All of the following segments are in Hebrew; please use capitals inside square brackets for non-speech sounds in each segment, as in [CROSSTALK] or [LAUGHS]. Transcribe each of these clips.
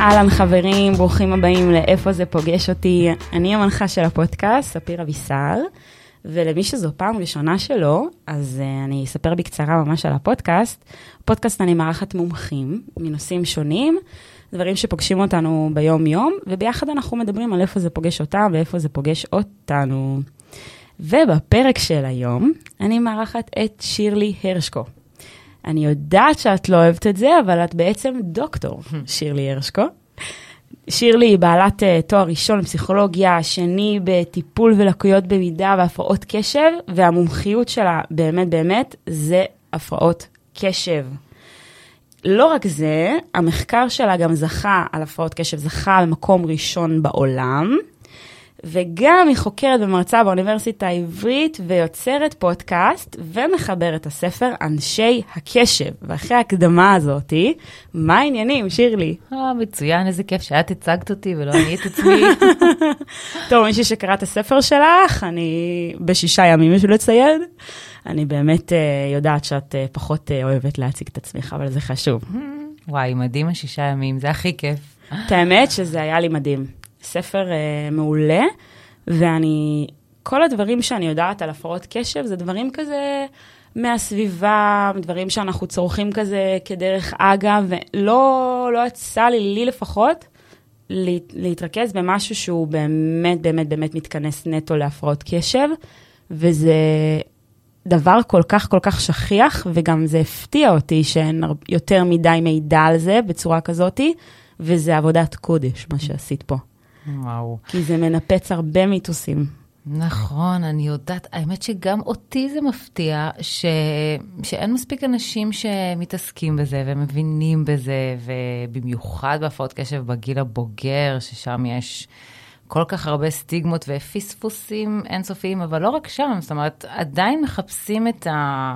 אהלן חברים, ברוכים הבאים לאיפה זה פוגש אותי. אני המנחה של הפודקאסט, ספיר אבישר, ולמי שזו פעם ראשונה שלו, אז uh, אני אספר בקצרה ממש על הפודקאסט. פודקאסט אני מארחת מומחים מנושאים שונים, דברים שפוגשים אותנו ביום-יום, וביחד אנחנו מדברים על איפה זה פוגש אותם ואיפה זה פוגש אותנו. ובפרק של היום, אני מארחת את שירלי הרשקו. אני יודעת שאת לא אוהבת את זה, אבל את בעצם דוקטור, [LAUGHS] שירלי הרשקו. שירלי היא בעלת uh, תואר ראשון בפסיכולוגיה, שני בטיפול ולקויות במידה והפרעות קשב, והמומחיות שלה באמת באמת זה הפרעות קשב. לא רק זה, המחקר שלה גם זכה על הפרעות קשב, זכה על מקום ראשון בעולם. וגם היא חוקרת ומרצה באוניברסיטה העברית ויוצרת פודקאסט ומחברת הספר אנשי הקשב. ואחרי ההקדמה הזאתי, מה העניינים, שירלי? אה, מצוין, איזה כיף שאת הצגת אותי ולא אני את עצמי. [LAUGHS] טוב, מישהי שקרא את הספר שלך, אני בשישה ימים בשביל לציין. אני באמת uh, יודעת שאת uh, פחות uh, אוהבת להציג את עצמך, אבל זה חשוב. [LAUGHS] וואי, מדהים השישה ימים, זה הכי כיף. את האמת שזה היה לי מדהים. ספר uh, מעולה, ואני, כל הדברים שאני יודעת על הפרעות קשב זה דברים כזה מהסביבה, דברים שאנחנו צורכים כזה כדרך אגב, ולא לא יצא לי, לי לפחות, להתרכז במשהו שהוא באמת באמת באמת מתכנס נטו להפרעות קשב, וזה דבר כל כך כל כך שכיח, וגם זה הפתיע אותי שאין יותר מדי מידע על זה בצורה כזאתי, וזה עבודת קודש, מה שעשית פה. וואו. כי זה מנפץ הרבה מיתוסים. נכון, אני יודעת, האמת שגם אותי זה מפתיע ש... שאין מספיק אנשים שמתעסקים בזה ומבינים בזה, ובמיוחד בהפרעות קשב בגיל הבוגר, ששם יש כל כך הרבה סטיגמות ופספוסים אינסופיים, אבל לא רק שם, זאת אומרת, עדיין מחפשים את ה...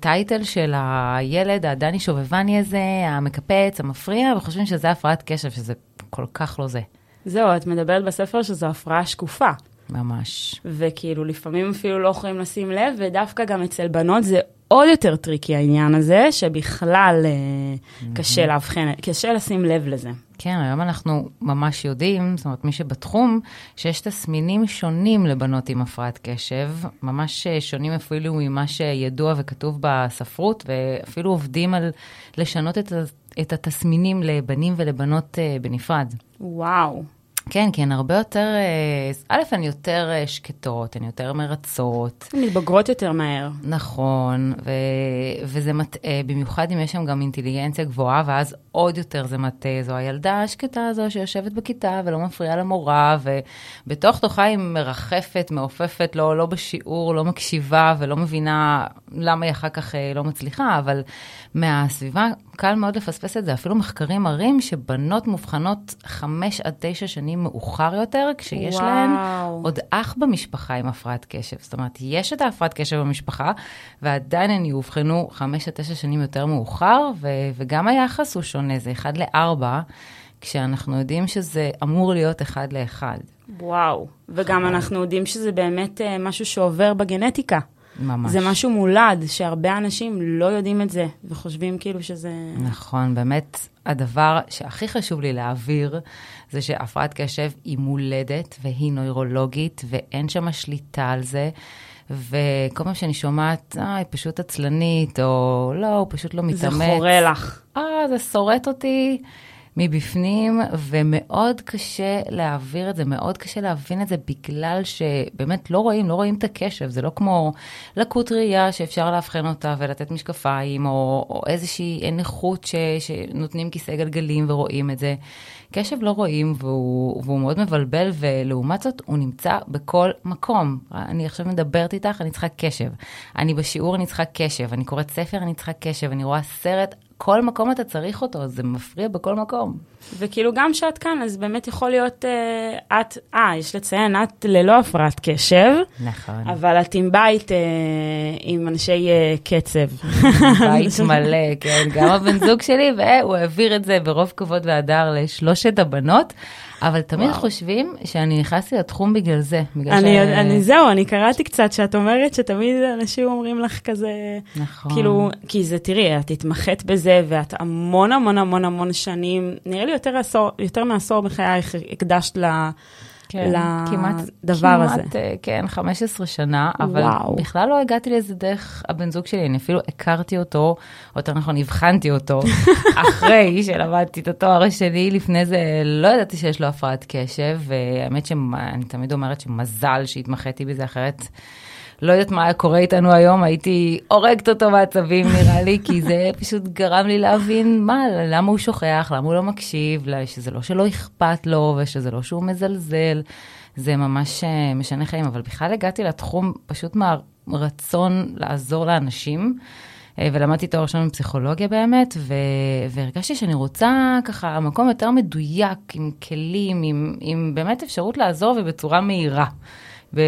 טייטל של הילד הדני שובבני הזה, המקפץ, המפריע, וחושבים שזה הפרעת קשב, שזה כל כך לא זה. זהו, את מדברת בספר שזו הפרעה שקופה. ממש. וכאילו, לפעמים אפילו לא יכולים לשים לב, ודווקא גם אצל בנות זה עוד יותר טריקי העניין הזה, שבכלל mm-hmm. קשה לאבחן, קשה לשים לב לזה. כן, היום אנחנו ממש יודעים, זאת אומרת, מי שבתחום, שיש תסמינים שונים לבנות עם הפרעת קשב, ממש שונים אפילו ממה שידוע וכתוב בספרות, ואפילו עובדים על לשנות את, את התסמינים לבנים ולבנות uh, בנפרד. וואו. כן, כי הן הרבה יותר, אה, א', הן יותר אה, שקטות, הן יותר מרצות. הן מתבגרות יותר מהר. נכון, ו, וזה מטעה, במיוחד אם יש שם גם אינטליגנציה גבוהה, ואז עוד יותר זה מטעה. זו הילדה השקטה הזו שיושבת בכיתה ולא מפריעה למורה, ובתוך תוכה היא מרחפת, מעופפת, לא, לא בשיעור, לא מקשיבה ולא מבינה למה היא אחר כך לא מצליחה, אבל מהסביבה קל מאוד לפספס את זה. אפילו מחקרים מראים שבנות מאובחנות חמש עד תשע שנים מאוחר יותר, כשיש וואו. להן עוד אח במשפחה עם הפרעת קשב. זאת אומרת, יש את ההפרעת קשב במשפחה, ועדיין הן יאובחנו חמש עד תשע שנים יותר מאוחר, ו- וגם היחס הוא שונה, זה אחד לארבע, כשאנחנו יודעים שזה אמור להיות אחד לאחד. וואו, וגם אנחנו יודעים שזה באמת uh, משהו שעובר בגנטיקה. ממש. זה משהו מולד, שהרבה אנשים לא יודעים את זה, וחושבים כאילו שזה... נכון, באמת, הדבר שהכי חשוב לי להעביר, זה שהפרעת קשב היא מולדת והיא נוירולוגית, ואין שם שליטה על זה. וכל פעם שאני שומעת, אה, היא פשוט עצלנית, או לא, הוא פשוט לא מתאמץ. זה חורה לך. אה, זה שורט אותי. מבפנים, ומאוד קשה להעביר את זה, מאוד קשה להבין את זה, בגלל שבאמת לא רואים, לא רואים את הקשב, זה לא כמו לקות ראייה שאפשר לאבחן אותה ולתת משקפיים, או, או איזושהי נכות ש, שנותנים כיסא גלגלים ורואים את זה. קשב לא רואים והוא, והוא מאוד מבלבל, ולעומת זאת הוא נמצא בכל מקום. אני עכשיו מדברת איתך, אני צריכה קשב. אני בשיעור, אני צריכה קשב. אני קוראת ספר, אני צריכה קשב. אני רואה סרט, כל מקום אתה צריך אותו, זה מפריע בכל מקום. וכאילו גם כשאת כאן, אז באמת יכול להיות, אה, את, אה, יש לציין, את ללא הפרעת קשב. נכון. אבל את עם בית אה, עם אנשי אה, קצב. בית מלא, כן, גם הבן זוג שלי, והוא העביר את זה ברוב כבוד והדר לשלושת הבנות. אבל תמיד וואו. חושבים שאני נכנסתי לתחום בגלל זה. בגלל אני, ש- אני, זהו, אני קראתי קצת שאת אומרת שתמיד אנשים אומרים לך כזה, נכון. כאילו, כי זה, תראי, את התמחית בזה, ואת המון המון המון המון שנים, נראה לי יותר, עשור, יותר מעשור בחייך הקדשת ל... כן, לדבר הזה. כמעט, אה, כן, 15 שנה, אבל וואו. בכלל לא הגעתי לזה דרך הבן זוג שלי, אני אפילו הכרתי אותו, או יותר נכון, הבחנתי אותו, [LAUGHS] אחרי שלמדתי את התואר השני, לפני זה לא ידעתי שיש לו הפרעת קשב, והאמת שאני תמיד אומרת שמזל שהתמחיתי בזה, אחרת לא יודעת מה היה קורה איתנו היום, הייתי הורגת אותו בעצבים נראה לי, כי זה [LAUGHS] פשוט גרם לי להבין מה, למה הוא שוכח, למה הוא לא מקשיב, שזה לא שלא אכפת לו, ושזה לא שהוא מזלזל, זה ממש אה, משנה חיים, אבל בכלל הגעתי לתחום פשוט מהרצון לעזור לאנשים. אה, ולמדתי תואר ראשון בפסיכולוגיה באמת, ו... והרגשתי שאני רוצה ככה מקום יותר מדויק, עם כלים, עם, עם באמת אפשרות לעזור ובצורה מהירה. ו...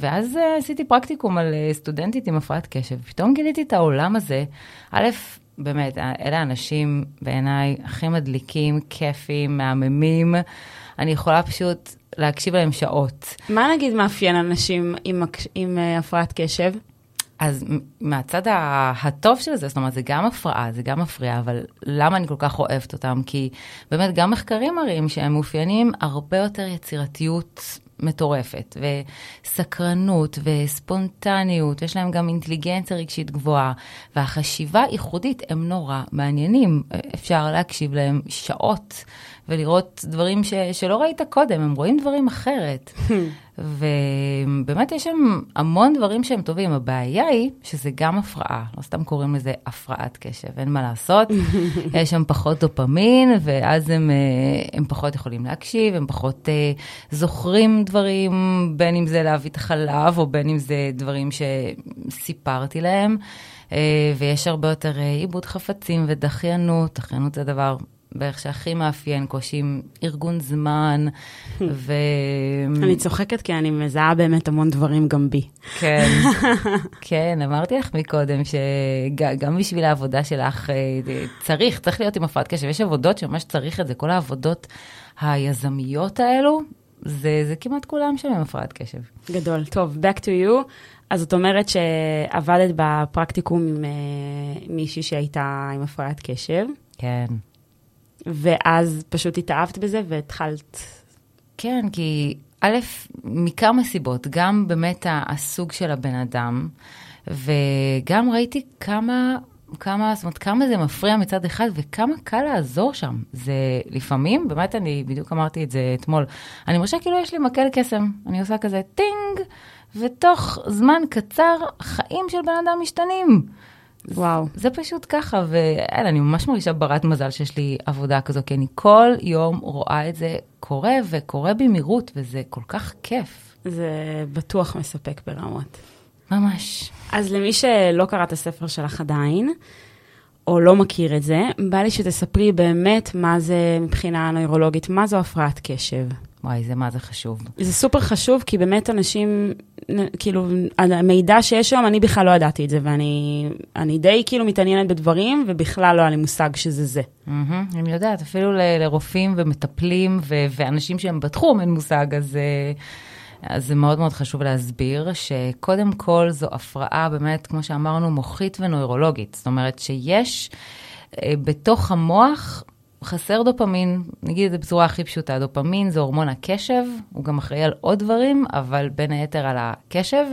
ואז אה, עשיתי פרקטיקום על אה, סטודנטית עם הפרעת קשב. פתאום גיליתי את העולם הזה. א', באמת, אה, אלה האנשים בעיניי הכי מדליקים, כיפים, מהממים. אני יכולה פשוט להקשיב להם שעות. מה נגיד מאפיין אנשים עם, עם אה, הפרעת קשב? אז מהצד הטוב של זה, זאת אומרת, זה גם הפרעה, זה גם מפריע, אבל למה אני כל כך אוהבת אותם? כי באמת גם מחקרים מראים שהם מאופיינים הרבה יותר יצירתיות מטורפת, וסקרנות, וספונטניות, יש להם גם אינטליגנציה רגשית גבוהה, והחשיבה ייחודית, הם נורא מעניינים. אפשר להקשיב להם שעות. ולראות דברים ש, שלא ראית קודם, הם רואים דברים אחרת. [LAUGHS] ובאמת יש שם המון דברים שהם טובים. הבעיה היא שזה גם הפרעה, לא סתם קוראים לזה הפרעת קשב, אין מה לעשות. [LAUGHS] יש שם פחות דופמין, ואז הם, אה, הם פחות יכולים להקשיב, הם פחות אה, זוכרים דברים, בין אם זה להביא את החלב, או בין אם זה דברים שסיפרתי להם. אה, ויש הרבה יותר עיבוד חפצים ודחיינות, דחיינות זה דבר בערך שהכי מאפיין, קושי עם ארגון זמן, [LAUGHS] ו... אני צוחקת כי אני מזהה באמת המון דברים גם בי. כן, [LAUGHS] כן, אמרתי לך מקודם שגם בשביל העבודה שלך אה, צריך, צריך להיות עם הפרעת קשב. יש עבודות שממש צריך את זה, כל העבודות היזמיות האלו, זה, זה כמעט כולם שם עם הפרעת קשב. גדול. טוב, back to you. אז זאת אומרת שעבדת בפרקטיקום עם אה, מישהי שהייתה עם הפרעת קשב, כן. ואז פשוט התאהבת בזה והתחלת... כן, כי א', מכמה סיבות, גם באמת הסוג של הבן אדם, וגם ראיתי כמה, כמה, זאת אומרת, כמה זה מפריע מצד אחד, וכמה קל לעזור שם. זה לפעמים, באמת, אני בדיוק אמרתי את זה אתמול, אני מרשה כאילו יש לי מקל קסם, אני עושה כזה טינג, ותוך זמן קצר, חיים של בן אדם משתנים. וואו. זה פשוט ככה, ואין, אני ממש מרגישה ברת מזל שיש לי עבודה כזו, כי אני כל יום רואה את זה קורה, וקורה במהירות, וזה כל כך כיף. זה בטוח מספק ברמות. ממש. אז למי שלא קרא את הספר שלך עדיין, או לא מכיר את זה, בא לי שתספרי באמת מה זה מבחינה נוירולוגית, מה זו הפרעת קשב. וואי, זה מה זה חשוב. זה סופר חשוב, כי באמת אנשים, כאילו, המידע שיש שם, אני בכלל לא ידעתי את זה, ואני אני די כאילו מתעניינת בדברים, ובכלל לא היה לי מושג שזה זה. מהמם, אני יודעת, אפילו ל- לרופאים ומטפלים ו- ואנשים שהם בתחום אין מושג, אז, אה, אז זה מאוד מאוד חשוב להסביר שקודם כל זו הפרעה באמת, כמו שאמרנו, מוחית ונוירולוגית. זאת אומרת שיש אה, בתוך המוח חסר דופמין, נגיד את זה בצורה הכי פשוטה, דופמין זה הורמון הקשב, הוא גם אחראי על עוד דברים, אבל בין היתר על הקשב,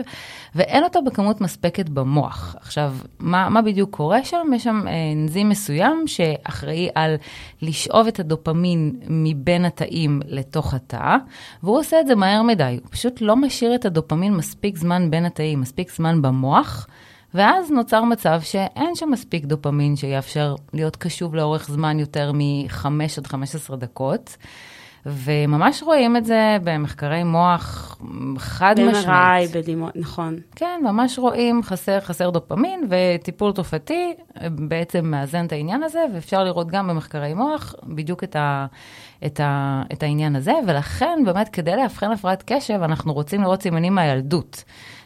ואין אותו בכמות מספקת במוח. עכשיו, מה, מה בדיוק קורה שם? יש שם אה, אנזים מסוים שאחראי על לשאוב את הדופמין מבין התאים לתוך התא, והוא עושה את זה מהר מדי, הוא פשוט לא משאיר את הדופמין מספיק זמן בין התאים, מספיק זמן במוח. ואז נוצר מצב שאין שם מספיק דופמין שיאפשר להיות קשוב לאורך זמן יותר מ-5 עד 15 דקות. וממש רואים את זה במחקרי מוח חד משמעית. ב-MRI, בדימון, נכון. כן, ממש רואים חסר, חסר דופמין, וטיפול תרופתי אה, בעצם מאזן את העניין הזה, ואפשר לראות גם במחקרי מוח בדיוק את, ה, את, ה, את העניין הזה, ולכן באמת כדי לאבחן הפרעת קשב, אנחנו רוצים לראות סימנים מהילדות.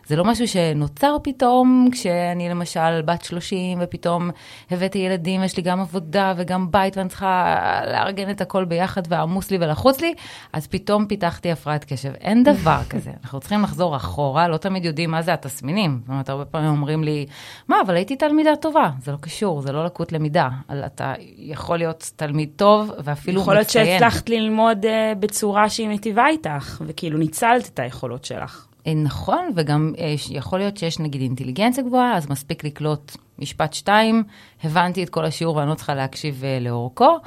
זה לא משהו שנוצר פתאום, כשאני למשל בת 30 ופתאום הבאתי ילדים, יש לי גם עבודה וגם בית ואני צריכה לארגן את הכל ביחד ועמוס לי ולחוץ לי, אז פתאום פיתחתי הפרעת קשב. אין דבר [LAUGHS] כזה. אנחנו צריכים לחזור אחורה, לא תמיד יודעים מה זה התסמינים. זאת אומרת, הרבה פעמים אומרים לי, מה, אבל הייתי תלמידה טובה. זה לא קשור, זה לא לקות למידה. אתה יכול להיות תלמיד טוב ואפילו יכול להיות מצטיין. שהצלחת ללמוד אה, בצורה שהיא מיטיבה איתך, וכאילו ניצלת את היכולות שלך. אה, נכון, וגם אה, יכול להיות שיש נגיד אינטליגנציה גבוהה, אז מספיק לקלוט משפט שתיים, הבנתי את כל השיעור ואני לא צריכה להקשיב אה, לאורכו,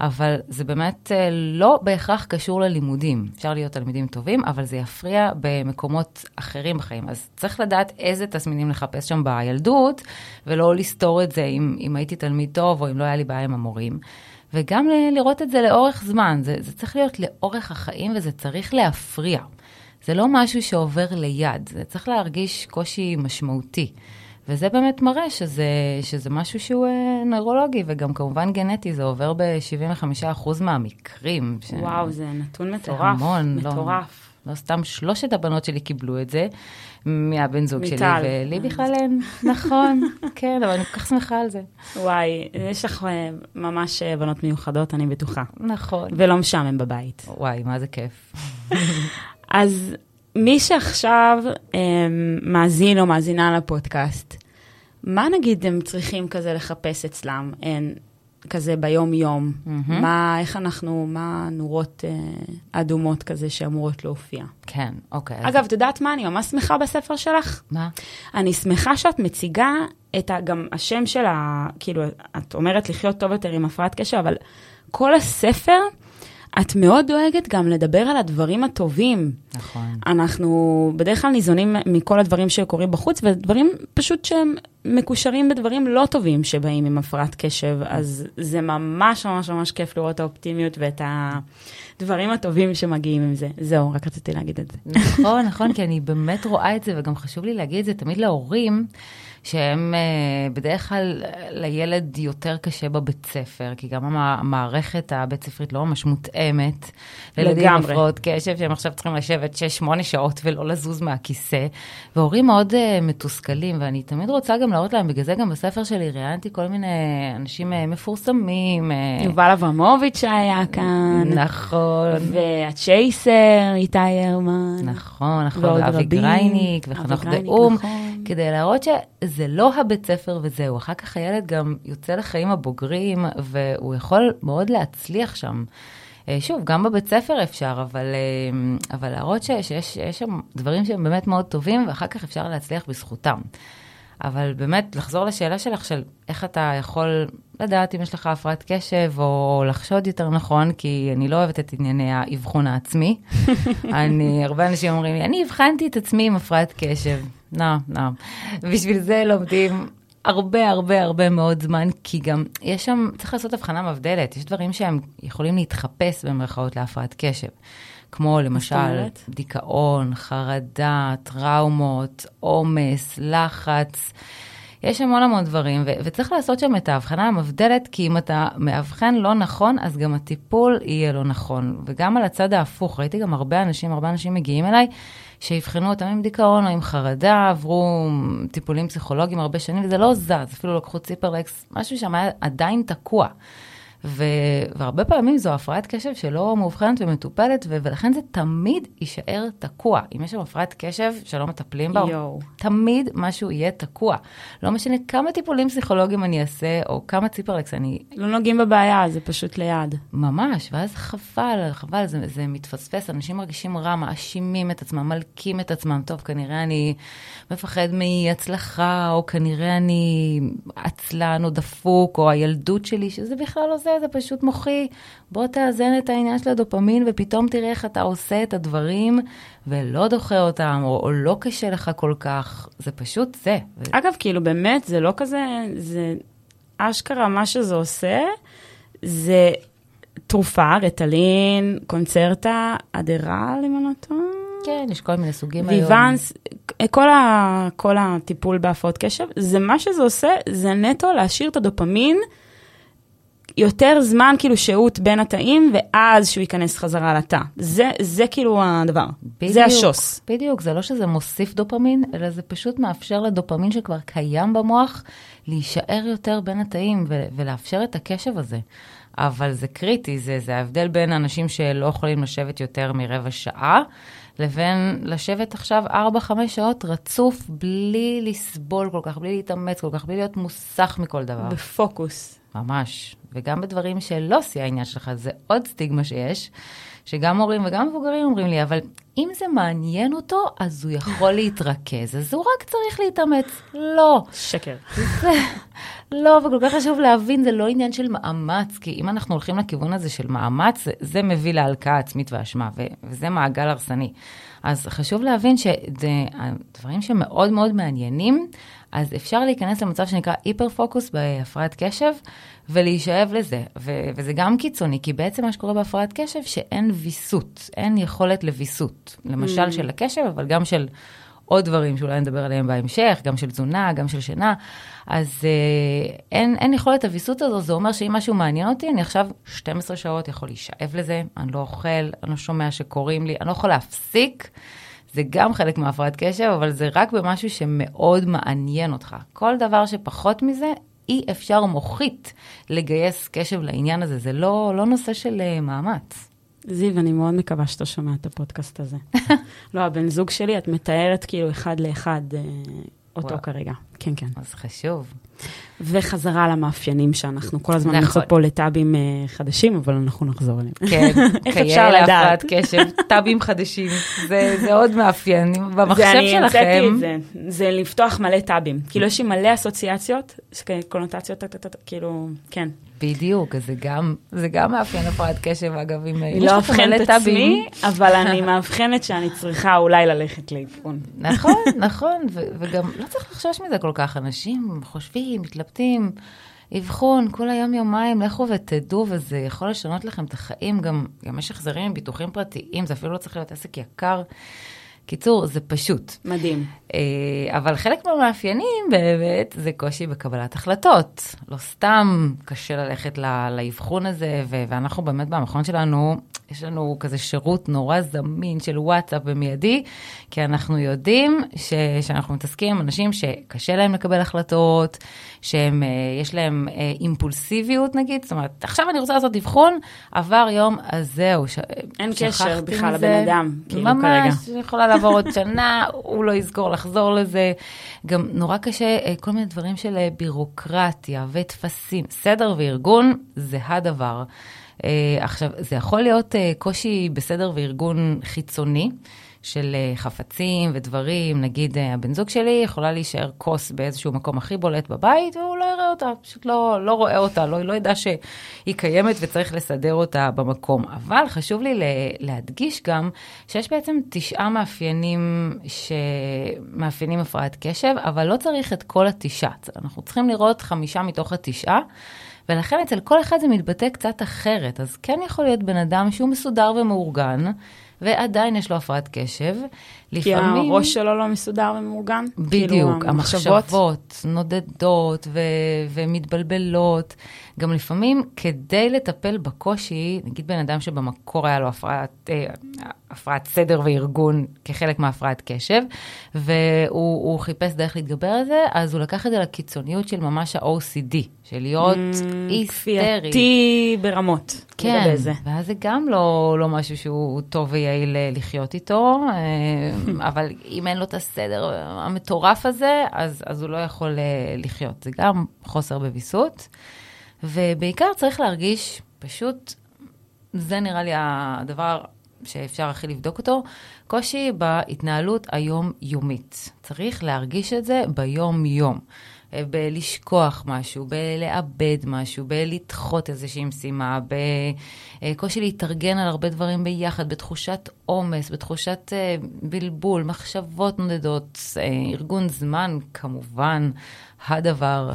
אבל זה באמת לא בהכרח קשור ללימודים. אפשר להיות תלמידים טובים, אבל זה יפריע במקומות אחרים בחיים. אז צריך לדעת איזה תסמינים לחפש שם בילדות, ולא לסתור את זה אם, אם הייתי תלמיד טוב או אם לא היה לי בעיה עם המורים. וגם לראות את זה לאורך זמן, זה, זה צריך להיות לאורך החיים וזה צריך להפריע. זה לא משהו שעובר ליד, זה צריך להרגיש קושי משמעותי. וזה באמת מראה שזה, שזה משהו שהוא אה, נוירולוגי, וגם כמובן גנטי, זה עובר ב-75% מהמקרים. ש... וואו, זה נתון מטורף. זה המון, מטורף. לא, לא סתם שלושת הבנות שלי קיבלו את זה, מהבן זוג מיטל. שלי, ולי בכלל אין. נכון, כן, אבל אני כל כך שמחה על זה. וואי, יש לך אה, ממש אה, בנות מיוחדות, אני בטוחה. נכון. ולא משעמם בבית. וואי, מה זה כיף. [LAUGHS] אז מי שעכשיו אה, מאזין או מאזינה לפודקאסט, מה נגיד הם צריכים כזה לחפש אצלם, אין, כזה ביום-יום? מהמם. מה, איך אנחנו, מה הנורות אה, אדומות כזה שאמורות להופיע? כן, אוקיי. אז אגב, את יודעת מה? אני ממש שמחה בספר שלך. מה? אני שמחה שאת מציגה את ה, גם השם של ה... כאילו, את אומרת לחיות טוב יותר עם הפרעת קשב, אבל כל הספר, את מאוד דואגת גם לדבר על הדברים הטובים. נכון. אנחנו בדרך כלל ניזונים מכל הדברים שקורים בחוץ, ודברים פשוט שהם מקושרים בדברים לא טובים שבאים עם הפרעת קשב, אז זה ממש ממש ממש כיף לראות את האופטימיות ואת הדברים הטובים שמגיעים עם זה. זהו, רק רציתי להגיד את זה. נכון, נכון, כי אני באמת רואה את זה, וגם חשוב לי להגיד את זה תמיד להורים, שהם אה, בדרך כלל לילד יותר קשה בבית ספר, כי גם המ- המערכת הבית ספרית לא ממש מותאמת. לילדים עם לגמרי. הפרעות קשב, שהם עכשיו צריכים לשבת 6-8 שעות ולא לזוז מהכיסא. והורים מאוד אה, מתוסכלים, ואני תמיד רוצה גם להראות להם, בגלל זה גם בספר שלי ראיינתי כל מיני אנשים אה, מפורסמים. אה, יובל אברמוביץ' שהיה כאן, נכון. והצ'ייסר, איתי הרמן. נכון, נכון, ואבי. גרייניק וחנוך דאום, נכון. כדי להראות שזה לא הבית ספר וזהו, אחר כך הילד גם יוצא לחיים הבוגרים, והוא יכול מאוד להצליח שם. אה, שוב, גם בבית ספר אפשר, אבל, אה, אבל להראות ש- שיש שיש שם דברים שהם באמת מאוד טובים, ואחר כך אפשר להצליח בזכותם. אבל באמת, לחזור לשאלה שלך של איך אתה יכול לדעת אם יש לך הפרעת קשב, או לחשוד יותר נכון, כי אני לא אוהבת את ענייני האבחון העצמי. [LAUGHS] אני, הרבה אנשים אומרים לי, אני אבחנתי את עצמי עם הפרעת קשב. לא, לא. בשביל זה לומדים הרבה הרבה הרבה מאוד זמן, כי גם יש שם, צריך לעשות הבחנה מבדלת, יש דברים שהם יכולים להתחפש במרכאות להפרעת קשב. כמו למשל? דיכאון, חרדה, טראומות, עומס, לחץ. יש המון המון דברים, ו- וצריך לעשות שם את ההבחנה המבדלת, כי אם אתה מאבחן לא נכון, אז גם הטיפול יהיה לא נכון. וגם על הצד ההפוך, ראיתי גם הרבה אנשים, הרבה אנשים מגיעים אליי, שיבחנו אותם עם דיכאון או עם חרדה, עברו טיפולים פסיכולוגיים הרבה שנים, וזה לא זז, אפילו לקחו ציפרלקס, משהו שם היה עדיין תקוע. ו... והרבה פעמים זו הפרעת קשב שלא מאובחנת ומטופלת, ו... ולכן זה תמיד יישאר תקוע. אם יש שם הפרעת קשב שלא מטפלים בה. תמיד משהו יהיה תקוע. לא משנה כמה טיפולים פסיכולוגיים אני אעשה, או כמה ציפרלקס אני... לא נוגעים בבעיה, זה פשוט ליד. ממש, ואז חבל, חבל, זה, זה מתפספס, אנשים מרגישים רע, מאשימים את עצמם, מלקים את עצמם. טוב, כנראה אני מפחד מהצלחה, או כנראה אני עצלן או דפוק, או הילדות שלי, שזה בכלל לא זה, זה פשוט מוחי. בוא תאזן את העניין של הדופמין, ופתאום תראה איך אתה עושה את הדברים, ולא דוחה אותם, או, או לא קשה לך כל כך, זה פשוט זה. אגב, כאילו, באמת, זה לא כזה, זה אשכרה, מה שזה עושה, זה תרופה, רטלין, קונצרטה, אדרל, אם אני לא טועה. כן, יש כל מיני סוגים היום. ויוונס, כל, ה, כל הטיפול בהפרעות קשב, זה מה שזה עושה, זה נטו להשאיר את הדופמין יותר זמן כאילו שהות בין התאים, ואז שהוא ייכנס חזרה לתא. זה, זה כאילו הדבר. בדיוק, זה השוס. בדיוק, זה לא שזה מוסיף דופמין, אלא זה פשוט מאפשר לדופמין שכבר קיים במוח להישאר יותר בין התאים ו- ולאפשר את הקשב הזה. אבל זה קריטי, זה, זה ההבדל בין אנשים שלא יכולים לשבת יותר מרבע שעה, לבין לשבת עכשיו 4-5 שעות רצוף בלי לסבול כל כך, בלי להתאמץ כל כך, בלי להיות מוסך מכל דבר. בפוקוס. ממש. וגם בדברים שלא שיא העניין שלך, זה עוד סטיגמה שיש, שגם הורים וגם מבוגרים אומרים לי, אבל אם זה מעניין אותו, אז הוא יכול להתרכז, אז הוא רק צריך להתאמץ. לא. שקר. זה, לא, וכל כך חשוב להבין, זה לא עניין של מאמץ, כי אם אנחנו הולכים לכיוון הזה של מאמץ, זה, זה מביא להלקאה עצמית ואשמה, ו, וזה מעגל הרסני. אז חשוב להבין שדברים שמאוד מאוד מעניינים, אז אפשר להיכנס למצב שנקרא היפר פוקוס בהפרעת קשב, ולהישאב לזה. ו- וזה גם קיצוני, כי בעצם מה שקורה בהפרעת קשב, שאין ויסות, אין יכולת לוויסות. למשל Mm. של הקשב, אבל גם של עוד דברים שאולי נדבר עליהם בהמשך, גם של תזונה, גם של שינה. אז אה, אין, אין יכולת הוויסות הזו, זה אומר שאם משהו מעניין אותי, אני עכשיו 12 שעות יכול להישאב לזה, אני לא אוכל, אני לא שומע שקוראים לי, אני לא יכול להפסיק. זה גם חלק מהפרעת קשב, אבל זה רק במשהו שמאוד מעניין אותך. כל דבר שפחות מזה, אי אפשר מוחית לגייס קשב לעניין הזה, זה לא, לא נושא של אה, מאמץ. זיו, אני מאוד מקווה שאתה שומע את הפודקאסט הזה. [LAUGHS] לא, הבן זוג שלי, את מתארת כאילו אחד לאחד אה, אותו וואו. כרגע. כן, כן. אז חשוב. וחזרה למאפיינים שאנחנו כל הזמן נכון. נמצא פה לטאבים אה, חדשים, אבל אנחנו נחזור אליהם. כן, [LAUGHS] איך אפשר לדעת? להפרעת קשב, טאבים חדשים, זה, זה עוד מאפיין. במחשב זה, אני המצאתי שלכם, את זה, זה לפתוח מלא טאבים. כאילו, יש לי מלא אסוציאציות, קונוטציות, כאילו, כן. בדיוק, זה גם, זה גם מאפיין הפרעת קשב, אגב, אם יש לא מלא את. עצמי, אבל אני מאבחנת שאני צריכה אולי ללכת לאבחון. נכון, נכון, וגם לא צריך לחשוש מזה כל כך, אנשים חושבים, מתלבטים, אבחון, כל היום יומיים, לכו ותדעו, וזה יכול לשנות לכם את החיים, גם, גם יש החזרים עם ביטוחים פרטיים, זה אפילו לא צריך להיות עסק יקר. קיצור, זה פשוט. מדהים. אה, אבל חלק מהמאפיינים באמת זה קושי בקבלת החלטות. לא סתם קשה ללכת לאבחון הזה, ואנחנו באמת במכון שלנו, יש לנו כזה שירות נורא זמין של וואטסאפ במיידי, כי אנחנו יודעים ש- שאנחנו מתעסקים עם אנשים שקשה להם לקבל החלטות, שהם, אה, להם אה, אימפולסיביות נגיד, זאת אומרת, עכשיו אני רוצה לעשות אבחון, עבר יום, אז זהו, ש- אין קשר בכלל. לבן אדם, כאילו, ממש, כרגע. יכולה לעבור עוד שנה, [LAUGHS] הוא לא יזכור לחזור לזה. גם נורא קשה, אה, כל מיני דברים של בירוקרטיה וטפסים. סדר וארגון זה הדבר. אה, עכשיו, זה יכול להיות אה, קושי בסדר וארגון חיצוני. של אה, חפצים ודברים, נגיד הבן זוג שלי יכולה להישאר כוס באיזשהו מקום הכי בולט בבית, והוא לא יראה אותה, פשוט לא, לא רואה אותה, לא, לא ידע שהיא קיימת וצריך לסדר אותה במקום. אבל חשוב לי להדגיש גם שיש בעצם תשעה מאפיינים שמאפיינים הפרעת קשב, אבל לא צריך את כל התשעה. אנחנו צריכים לראות חמישה מתוך התשעה. ולכן אצל כל אחד זה מתבטא קצת אחרת. אז כן יכול להיות בן אדם שהוא מסודר ומאורגן, ועדיין יש לו הפרעת קשב. כי לפעמים... הראש שלו לא מסודר ומאורגן. בדיוק, כאילו, המחשבות נודדות ו- ומתבלבלות. גם לפעמים כדי לטפל בקושי, נגיד בן אדם שבמקור היה לו הפרעת, אה, הפרעת סדר וארגון כחלק מהפרעת קשב, והוא הוא חיפש דרך להתגבר על זה, אז הוא לקח את זה לקיצוניות של ממש ה-OCD, של להיות Mm, היסטרי. כפייתי ברמות. כן, זה. ואז זה גם לא, לא משהו שהוא טוב ויעיל אה, לחיות איתו, אה, אבל אם אין לו את הסדר המטורף הזה, אז, אז הוא לא יכול אה, לחיות. זה גם חוסר בוויסות, ובעיקר צריך להרגיש פשוט, זה נראה לי הדבר שאפשר הכי לבדוק אותו, קושי בהתנהלות היום-יומית. צריך להרגיש את זה ביום-יום. בלשכוח משהו, בלאבד משהו, בלדחות איזושהי משימה, בקושי להתארגן על הרבה דברים ביחד, בתחושת עומס, בתחושת אה, בלבול, מחשבות נודדות, אה, ארגון זמן, כמובן, הדבר.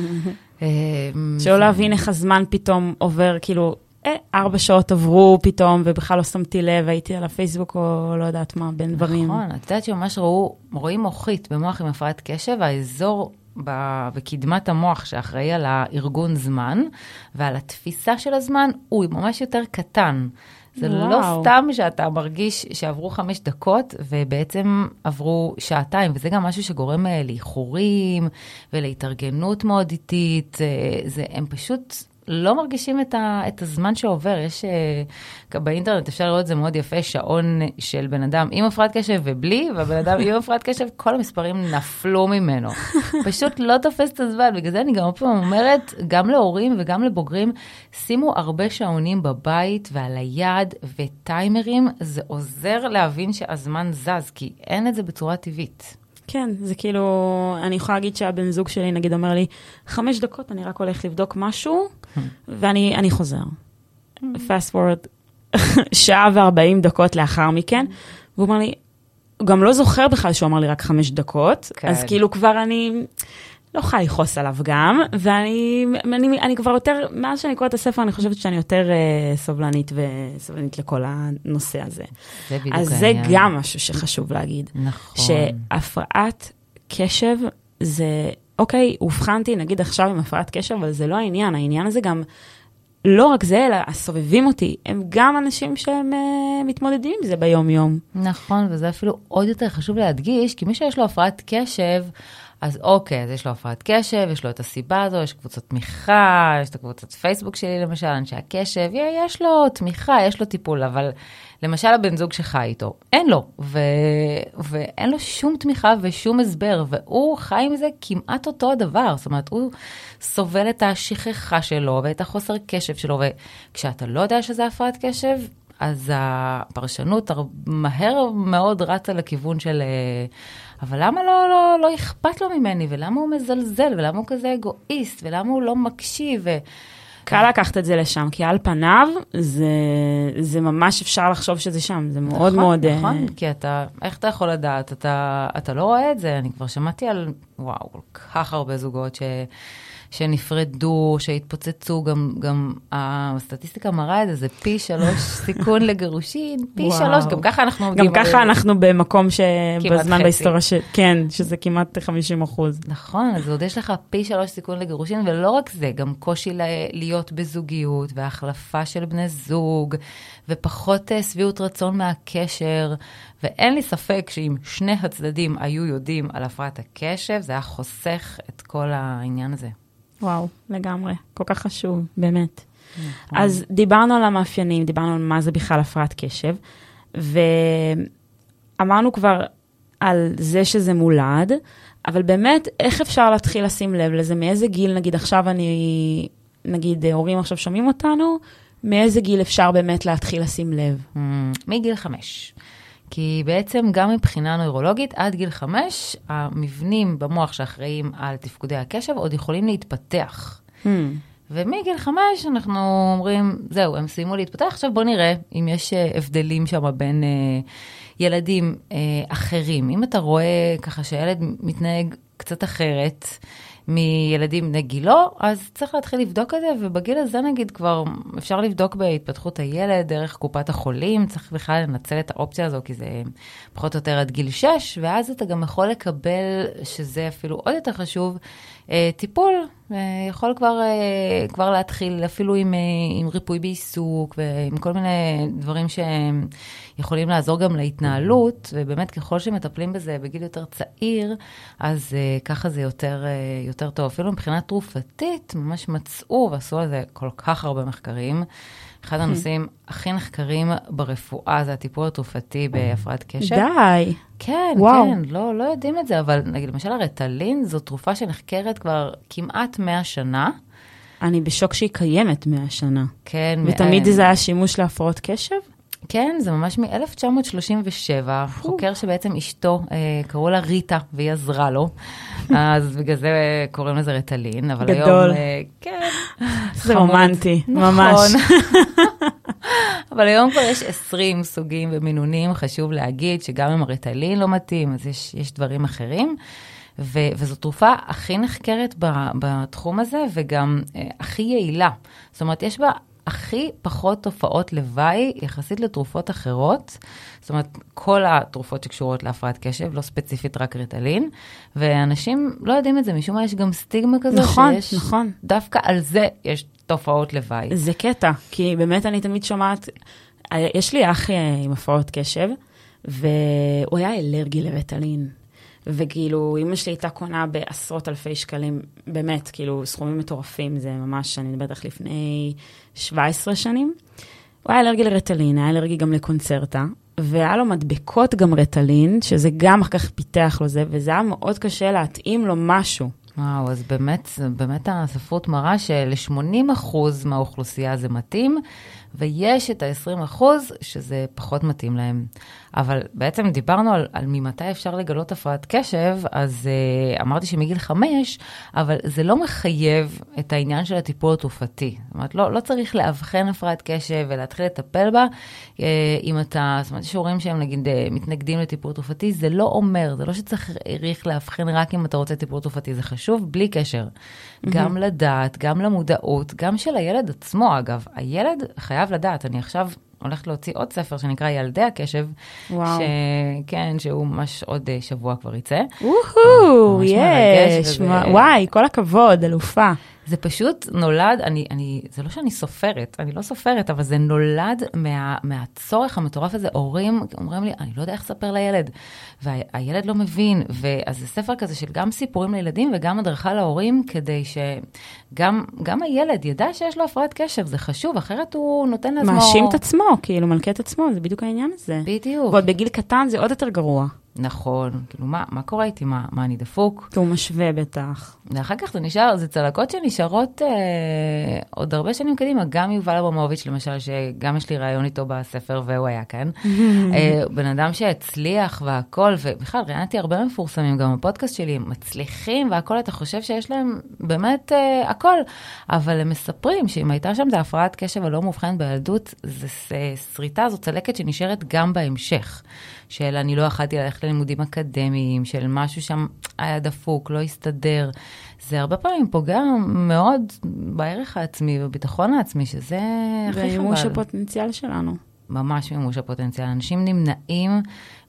[LAUGHS] אה, שלא להבין איך הזמן פתאום עובר, כאילו, אה, ארבע שעות עברו פתאום, ובכלל לא שמתי לב, הייתי על הפייסבוק או לא יודעת מה, בין דברים. נכון, את יודעת שממש ראו, רואים מוחית במוח עם הפרעת קשב, האזור בקדמת המוח שאחראי על הארגון זמן ועל התפיסה של הזמן, הוא ממש יותר קטן. זה וואו. לא סתם שאתה מרגיש שעברו חמש דקות ובעצם עברו שעתיים, וזה גם משהו שגורם אה, לאיחורים ולהתארגנות מאוד איטית. אה, זה, הם פשוט לא מרגישים את, ה, את הזמן שעובר. יש, uh, באינטרנט אפשר לראות את זה מאוד יפה, שעון של בן אדם עם הפרעת קשב ובלי, והבן אדם עם הפרעת קשב, כל המספרים נפלו ממנו. [LAUGHS] פשוט לא תופס את הזמן, בגלל זה אני גם פעם אומרת, גם להורים וגם לבוגרים, שימו הרבה שעונים בבית ועל היד וטיימרים, זה עוזר להבין שהזמן זז, כי אין את זה בצורה טבעית. כן, זה כאילו, אני יכולה להגיד שהבן זוג שלי, נגיד, אומר לי, חמש דקות, אני רק הולך לבדוק משהו, ואני חוזר. fast forward, [LAUGHS] שעה וארבעים דקות לאחר מכן, והוא אומר לי, הוא גם לא זוכר בכלל שהוא אמר לי רק חמש דקות, כן. אז כאילו כבר אני... לא יכולה לכעוס עליו גם, ואני אני, אני כבר יותר, מאז שאני קוראת את הספר, אני חושבת שאני יותר uh, סובלנית וסובלנית לכל הנושא הזה. זה בדיוק אז זה גם משהו שחשוב להגיד. נכון. שהפרעת קשב זה, אוקיי, אובחנתי נגיד עכשיו עם הפרעת קשב, אבל זה לא העניין, העניין הזה גם... לא רק זה, אלא הסובבים אותי, הם גם אנשים שהם uh, מתמודדים עם זה ביום-יום. נכון, וזה אפילו עוד יותר חשוב להדגיש, כי מי שיש לו הפרעת קשב, אז אוקיי, אז יש לו הפרעת קשב, יש לו את הסיבה הזו, יש קבוצות תמיכה, יש את הקבוצת פייסבוק שלי למשל, אנשי הקשב, יש לו תמיכה, יש לו טיפול, אבל למשל הבן זוג שחי איתו, אין לו, ו... ואין לו שום תמיכה ושום הסבר, והוא חי עם זה כמעט אותו הדבר, זאת אומרת, הוא סובל את השכחה שלו ואת החוסר קשב שלו, וכשאתה לא יודע שזה הפרעת קשב, אז הפרשנות מהר מאוד רצה לכיוון של... אבל למה לא, לא, לא אכפת לו ממני, ולמה הוא מזלזל, ולמה הוא כזה אגואיסט, ולמה הוא לא מקשיב? קל לקחת את זה לשם, כי על פניו זה, זה ממש אפשר לחשוב שזה שם, זה מאוד נכון, מאוד... נכון, נכון, כי אתה, איך אתה יכול לדעת? אתה, אתה לא רואה את זה, אני כבר שמעתי על, וואו, כל כך הרבה זוגות ש... שנפרדו, שהתפוצצו, גם, גם הסטטיסטיקה מראה את זה, זה פי שלוש [LAUGHS] סיכון לגירושין, פי וואו. שלוש, גם ככה אנחנו עובדים. גם ככה אנחנו במקום שבזמן בהיסטוריה, ש... כן, שזה כמעט 50 אחוז. נכון, אז עוד יש לך פי שלוש סיכון לגירושין, ולא רק זה, גם קושי להיות בזוגיות, והחלפה של בני זוג, ופחות אה, שביעות רצון מהקשר, ואין לי ספק שאם שני הצדדים היו יודעים על הפרעת הקשב, זה היה חוסך את כל העניין הזה. וואו, לגמרי, כל כך חשוב, באמת. נכון. אז דיברנו על המאפיינים, דיברנו על מה זה בכלל הפרעת קשב, ואמרנו כבר על זה שזה מולד, אבל באמת, איך אפשר להתחיל לשים לב לזה? מאיזה גיל, נגיד עכשיו אני, נגיד הורים עכשיו שומעים אותנו, מאיזה גיל אפשר באמת להתחיל לשים לב? Mm, מגיל חמש. כי בעצם גם מבחינה נוירולוגית, עד גיל חמש, המבנים במוח שאחראים על תפקודי הקשב עוד יכולים להתפתח. Hmm. ומגיל חמש אנחנו אומרים, זהו, הם סיימו להתפתח, עכשיו בואו נראה אם יש אה, הבדלים שם בין אה, ילדים אה, אחרים. אם אתה רואה ככה שהילד מתנהג קצת אחרת, מילדים בני גילו, אז צריך להתחיל לבדוק את זה, ובגיל הזה נגיד כבר אפשר לבדוק בהתפתחות הילד דרך קופת החולים, צריך בכלל לנצל את האופציה הזו, כי זה פחות או יותר עד גיל 6, ואז אתה גם יכול לקבל, שזה אפילו עוד יותר חשוב, אה, טיפול. אה, יכול כבר, אה, כבר להתחיל אפילו עם, עם ריפוי בעיסוק ועם כל מיני דברים שיכולים לעזור גם להתנהלות, ובאמת ככל שמטפלים בזה בגיל יותר צעיר, אז ככה זה יותר, יותר טוב. אפילו מבחינה תרופתית, ממש מצאו ועשו על זה כל כך הרבה מחקרים. אחד. הנושאים הכי נחקרים ברפואה זה הטיפול התרופתי בהפרעת קשב. די. כן, וואו. כן, לא, לא יודעים את זה, אבל נגיד, למשל הרטלין זו תרופה שנחקרת כבר כמעט 100 שנה. אני בשוק שהיא קיימת 100 שנה. כן. ותמיד זה היה שימוש להפרעות קשב? כן, זה ממש מ-1937, חוקר שבעצם אשתו, אה, קראו לה ריטה, והיא עזרה לו, [LAUGHS] אז בגלל זה קוראים לזה רטלין, אבל גדול. היום... גדול. אה, כן. [LAUGHS] זה. רומנטי, נכון. ממש. [LAUGHS] אבל היום כבר יש 20 סוגים ומינונים, חשוב להגיד שגם אם הרטלין לא מתאים, אז יש, יש דברים אחרים. ו- וזו תרופה הכי נחקרת ב- בתחום הזה, וגם אה, הכי יעילה. זאת אומרת, יש בה הכי פחות תופעות לוואי יחסית לתרופות אחרות. זאת אומרת, כל התרופות שקשורות להפרעת קשב, לא ספציפית רק ריטלין, ואנשים לא יודעים את זה, משום מה יש גם סטיגמה כזו, נכון, שיש, נכון. דווקא על זה יש תופעות לוואי. זה קטע, כי באמת אני תמיד שומעת, יש לי אח אה, עם הפרעות קשב, והוא היה אלרגי לרטלין. וכאילו, אמא שלי הייתה קונה בעשרות אלפי שקלים, באמת, כאילו, סכומים מטורפים, זה ממש, אני מדברת איך לפני 17 שנים. הוא היה אלרגי לרטלין, היה אלרגי גם לקונצרטה, והיה לו מדבקות גם רטלין, שזה גם אחר כך פיתח לו זה, וזה היה מאוד קשה להתאים לו משהו. וואו, אז באמת, באמת הספרות מראה של-80% מהאוכלוסייה זה מתאים, ויש את ה-20 אחוז שזה פחות מתאים להם. אבל בעצם דיברנו על, על ממתי אפשר לגלות הפרעת קשב, אז uh, אמרתי שמגיל חמש, אבל זה לא מחייב את העניין של הטיפול התרופתי. זאת אומרת, לא, לא צריך לאבחן הפרעת קשב ולהתחיל לטפל בה. Uh, אם אתה, זאת אומרת, יש הורים שהם נגיד uh, מתנגדים לטיפול תרופתי, זה לא אומר, זה לא שצריך לאבחן רק אם אתה רוצה טיפול תרופתי, זה חשוב בלי קשר. Mm-hmm. גם לדעת, גם למודעות, גם של הילד עצמו, אגב. הילד חייב לדעת, אני עכשיו... הולכת להוציא עוד ספר שנקרא ילדי הקשב. וואו. כן, שהוא ממש עוד אה, שבוע כבר יצא. וואו, ממש יש, וואי, כל הכבוד, אלופה. זה פשוט נולד, אני, אני, זה לא שאני סופרת, אני לא סופרת, אבל זה נולד מה, מהצורך המטורף הזה. הורים אומרים לי, אני לא יודע איך לספר לילד, והילד לא מבין. ואז זה ספר כזה של גם סיפורים לילדים וגם הדרכה להורים, כדי שגם גם הילד ידע שיש לו הפרעת קשב, זה חשוב, אחרת הוא נותן לעצמו... מאשים את עצמו, כאילו, מלכה את עצמו, זה בדיוק העניין הזה. בדיוק. ועוד בגיל קטן זה עוד יותר גרוע. נכון, כאילו, מה, מה קורה איתי? מה, מה, אני דפוק? כי הוא משווה בטח. ואחר כך זה נשאר, זה צלקות שנשארות אה, עוד הרבה שנים קדימה. גם יובל אברמוביץ', למשל, שגם יש לי ראיון איתו בספר, והוא היה כאן. [LAUGHS] אה, בן אדם שהצליח והכול, ובכלל, ראיינתי הרבה מפורסמים, גם בפודקאסט שלי, מצליחים והכול, אתה חושב שיש להם באמת אה, הכל. אבל הם מספרים שאם הייתה שם את ההפרעת קשב הלא מאובחנת בילדות, זו שריטה, זו צלקת שנשארת גם בהמשך. של אני לא יכלתי ללכת ללימודים אקדמיים, של משהו שם היה דפוק, לא הסתדר. זה הרבה פעמים פוגע מאוד בערך העצמי ובביטחון העצמי, שזה הכי חבל. ומימוש הפוטנציאל שלנו. ממש מימוש הפוטנציאל. אנשים נמנעים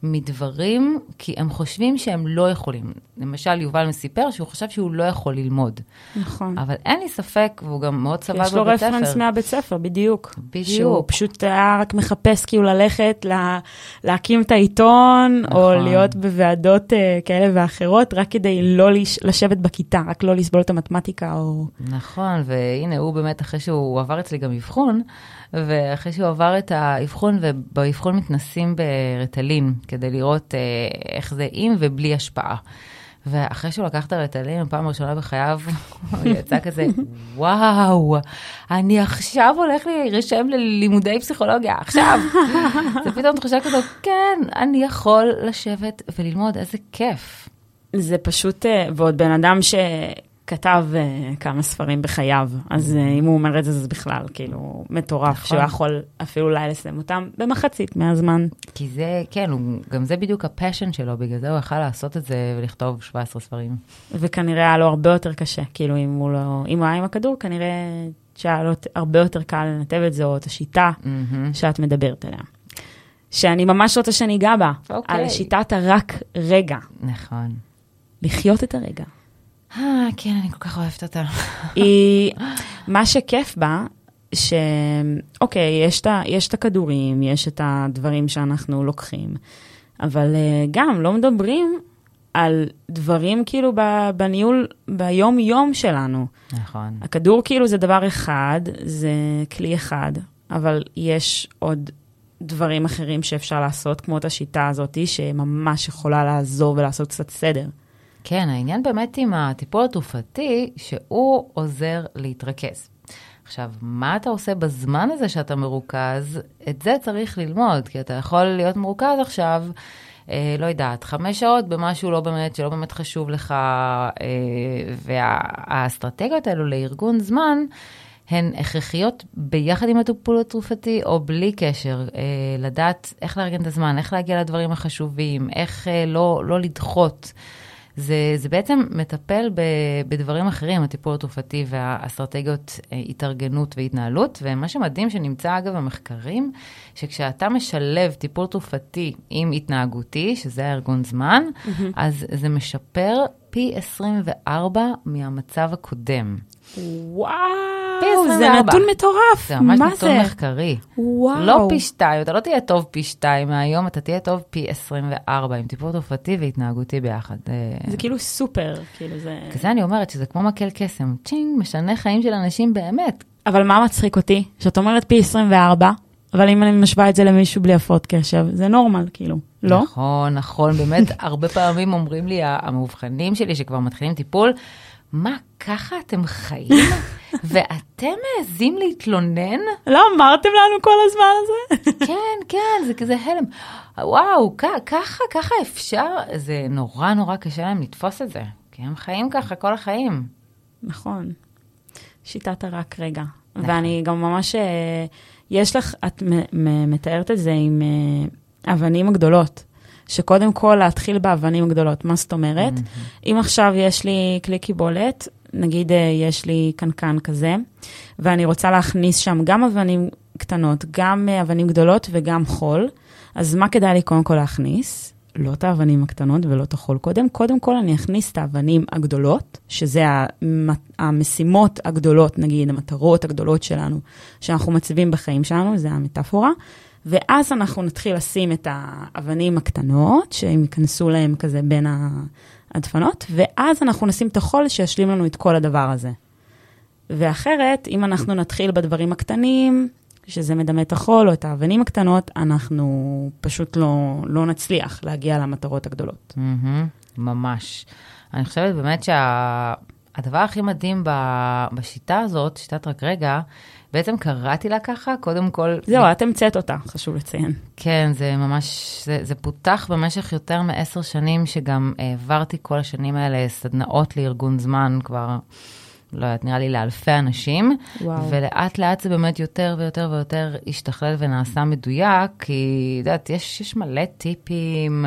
מדברים כי הם חושבים שהם לא יכולים. למשל, יובל סיפר שהוא חשב שהוא לא יכול ללמוד. נכון. אבל אין לי ספק, והוא גם מאוד כי סבל יש לו בבית ספר. רפרנס מהבית ספר, בדיוק. בדיוק. שהוא פשוט היה רק מחפש כאילו ללכת, לה, להקים את העיתון, נכון. או להיות בוועדות אה, כאלה ואחרות, רק כדי לא לש, לשבת בכיתה, רק לא לסבול את המתמטיקה, או... נכון, והנה, הוא באמת, אחרי שהוא עבר אצלי גם אבחון, ואחרי שהוא עבר את האבחון, ובאבחון מתנסים ברטלין, כדי לראות אה, איך זה עם ובלי השפעה. ואחרי שהוא לקח את הרטלין, פעם ראשונה בחייו, [LAUGHS] הוא יצא כזה, וואו, אני עכשיו הולך להירשם ללימודי פסיכולוגיה, עכשיו. זה פתאום תחושה כזו, כן, אני יכול לשבת וללמוד, איזה כיף. זה פשוט, אה, ועוד בן אדם שכתב אה, כמה ספרים בחייו, אז אה, אם הוא אומר את זה, זה בכלל כאילו מטורף, נכון. שהוא יכול אפילו אולי לסיים אותם במחצית מהזמן. כי זה, כן, הוא, גם זה בדיוק הפשן שלו, בגלל זה הוא יכל לעשות את זה ולכתוב 17 ספרים. וכנראה היה לו הרבה יותר קשה, כאילו אם הוא לא, אם הוא היה עם הכדור, כנראה שהיה לו הרבה יותר קל לנתב את זה, או את השיטה מהמם. שאת מדברת עליה. שאני ממש רוצה שניגע בה, אוקיי. על שיטת הרק רגע, נכון. לחיות את הרגע. אה, כן, אני כל כך אוהבת אותה. [LAUGHS] היא, מה שכיף בה, שאוקיי, יש, את יש את הכדורים, יש את הדברים שאנחנו לוקחים, אבל אה, גם לא מדברים על דברים כאילו ב- בניהול, ביום-יום שלנו. נכון. הכדור כאילו זה דבר אחד, זה כלי אחד, אבל יש עוד דברים אחרים שאפשר לעשות, כמו את השיטה הזאת, שממש יכולה לעזור ולעשות קצת סדר. כן, העניין באמת עם הטיפול התרופתי, שהוא עוזר להתרכז. עכשיו, מה אתה עושה בזמן הזה שאתה מרוכז? את זה צריך ללמוד, כי אתה יכול להיות מרוכז עכשיו, אה, לא יודעת, חמש שעות במשהו לא באמת, שלא באמת חשוב לך, אה, והאסטרטגיות האלו לארגון זמן, הן הכרחיות ביחד עם הטיפול התרופתי או בלי קשר, אה, לדעת איך לארגן את הזמן, איך להגיע לדברים החשובים, איך אה, לא, לא לדחות. זה, זה בעצם מטפל ב, בדברים אחרים, הטיפול התרופתי והאסטרטגיות אה, התארגנות והתנהלות, ומה שמדהים שנמצא אגב במחקרים, שכשאתה משלב טיפול תרופתי עם התנהגותי, שזה הארגון זמן, mm-hmm. אז זה משפר פי 24 מהמצב הקודם. וואו, זה נתון מטורף. זה ממש נתון זה? מחקרי. וואו. לא פי שתיים, אתה לא תהיה טוב פי שתיים מהיום, אתה תהיה טוב פי 24, עם טיפול תרופתי והתנהגותי ביחד. אה, זה כאילו סופר, כאילו זה... כזה אני אומרת שזה כמו מקל קסם, צ'ינג, משנה חיים של אנשים באמת. אבל מה מצחיק אותי? שאת אומרת פי 24, אבל אם אני משווה את זה למישהו בלי הפרעות קשב, זה נורמל, כאילו, לא? נכון, נכון, באמת, הרבה פעמים אומרים לי המאובחנים שלי שכבר מתחילים טיפול, מה, ככה אתם חיים? [LAUGHS] ואתם מעזים להתלונן? לא אמרתם לנו כל הזמן הזה? [LAUGHS] כן, כן, זה כזה הלם. וואו, ככה, ככה אפשר? זה נורא נורא קשה להם לתפוס את זה, כי הם חיים ככה כל החיים. נכון. שיטת הרק רגע. ואני גם ממש, אה, יש לך, את מתארת את זה עם אה, אבנים הגדולות. שקודם כל להתחיל באבנים הגדולות. מה זאת אומרת? Mm-hmm. אם עכשיו יש לי כלי קיבולת, נגיד אה, יש לי קנקן כזה, ואני רוצה להכניס שם גם אבנים קטנות, גם אה, אבנים גדולות וגם חול, אז מה כדאי לי קודם כל להכניס? לא את האבנים הקטנות ולא את החול קודם. קודם כל אני אכניס את האבנים הגדולות, שזה המשימות הגדולות, נגיד, המטרות הגדולות שלנו, שאנחנו מציבים בחיים שלנו, זה המטאפורה. ואז אנחנו נתחיל לשים את האבנים הקטנות, שהם ייכנסו להם כזה בין הדפנות, ואז אנחנו נשים את החול שישלים לנו את כל הדבר הזה. ואחרת, אם אנחנו נתחיל בדברים הקטנים, שזה מדמה את החול או את האבנים הקטנות, אנחנו פשוט לא, לא נצליח להגיע למטרות הגדולות. Mm-hmm, ממש. אני חושבת באמת שהדבר שה... הכי מדהים בשיטה הזאת, שיטת רק רגע, בעצם קראתי לה ככה, קודם כל... זהו, את המצאת אותה, חשוב לציין. כן, זה ממש, זה, זה פותח במשך יותר מעשר שנים, שגם העברתי כל השנים האלה סדנאות לארגון זמן כבר. לא יודעת, נראה לי לאלפי אנשים, וואו. ולאט לאט זה באמת יותר ויותר ויותר השתכלל ונעשה מדויק, כי, את יודעת, יש, יש מלא טיפים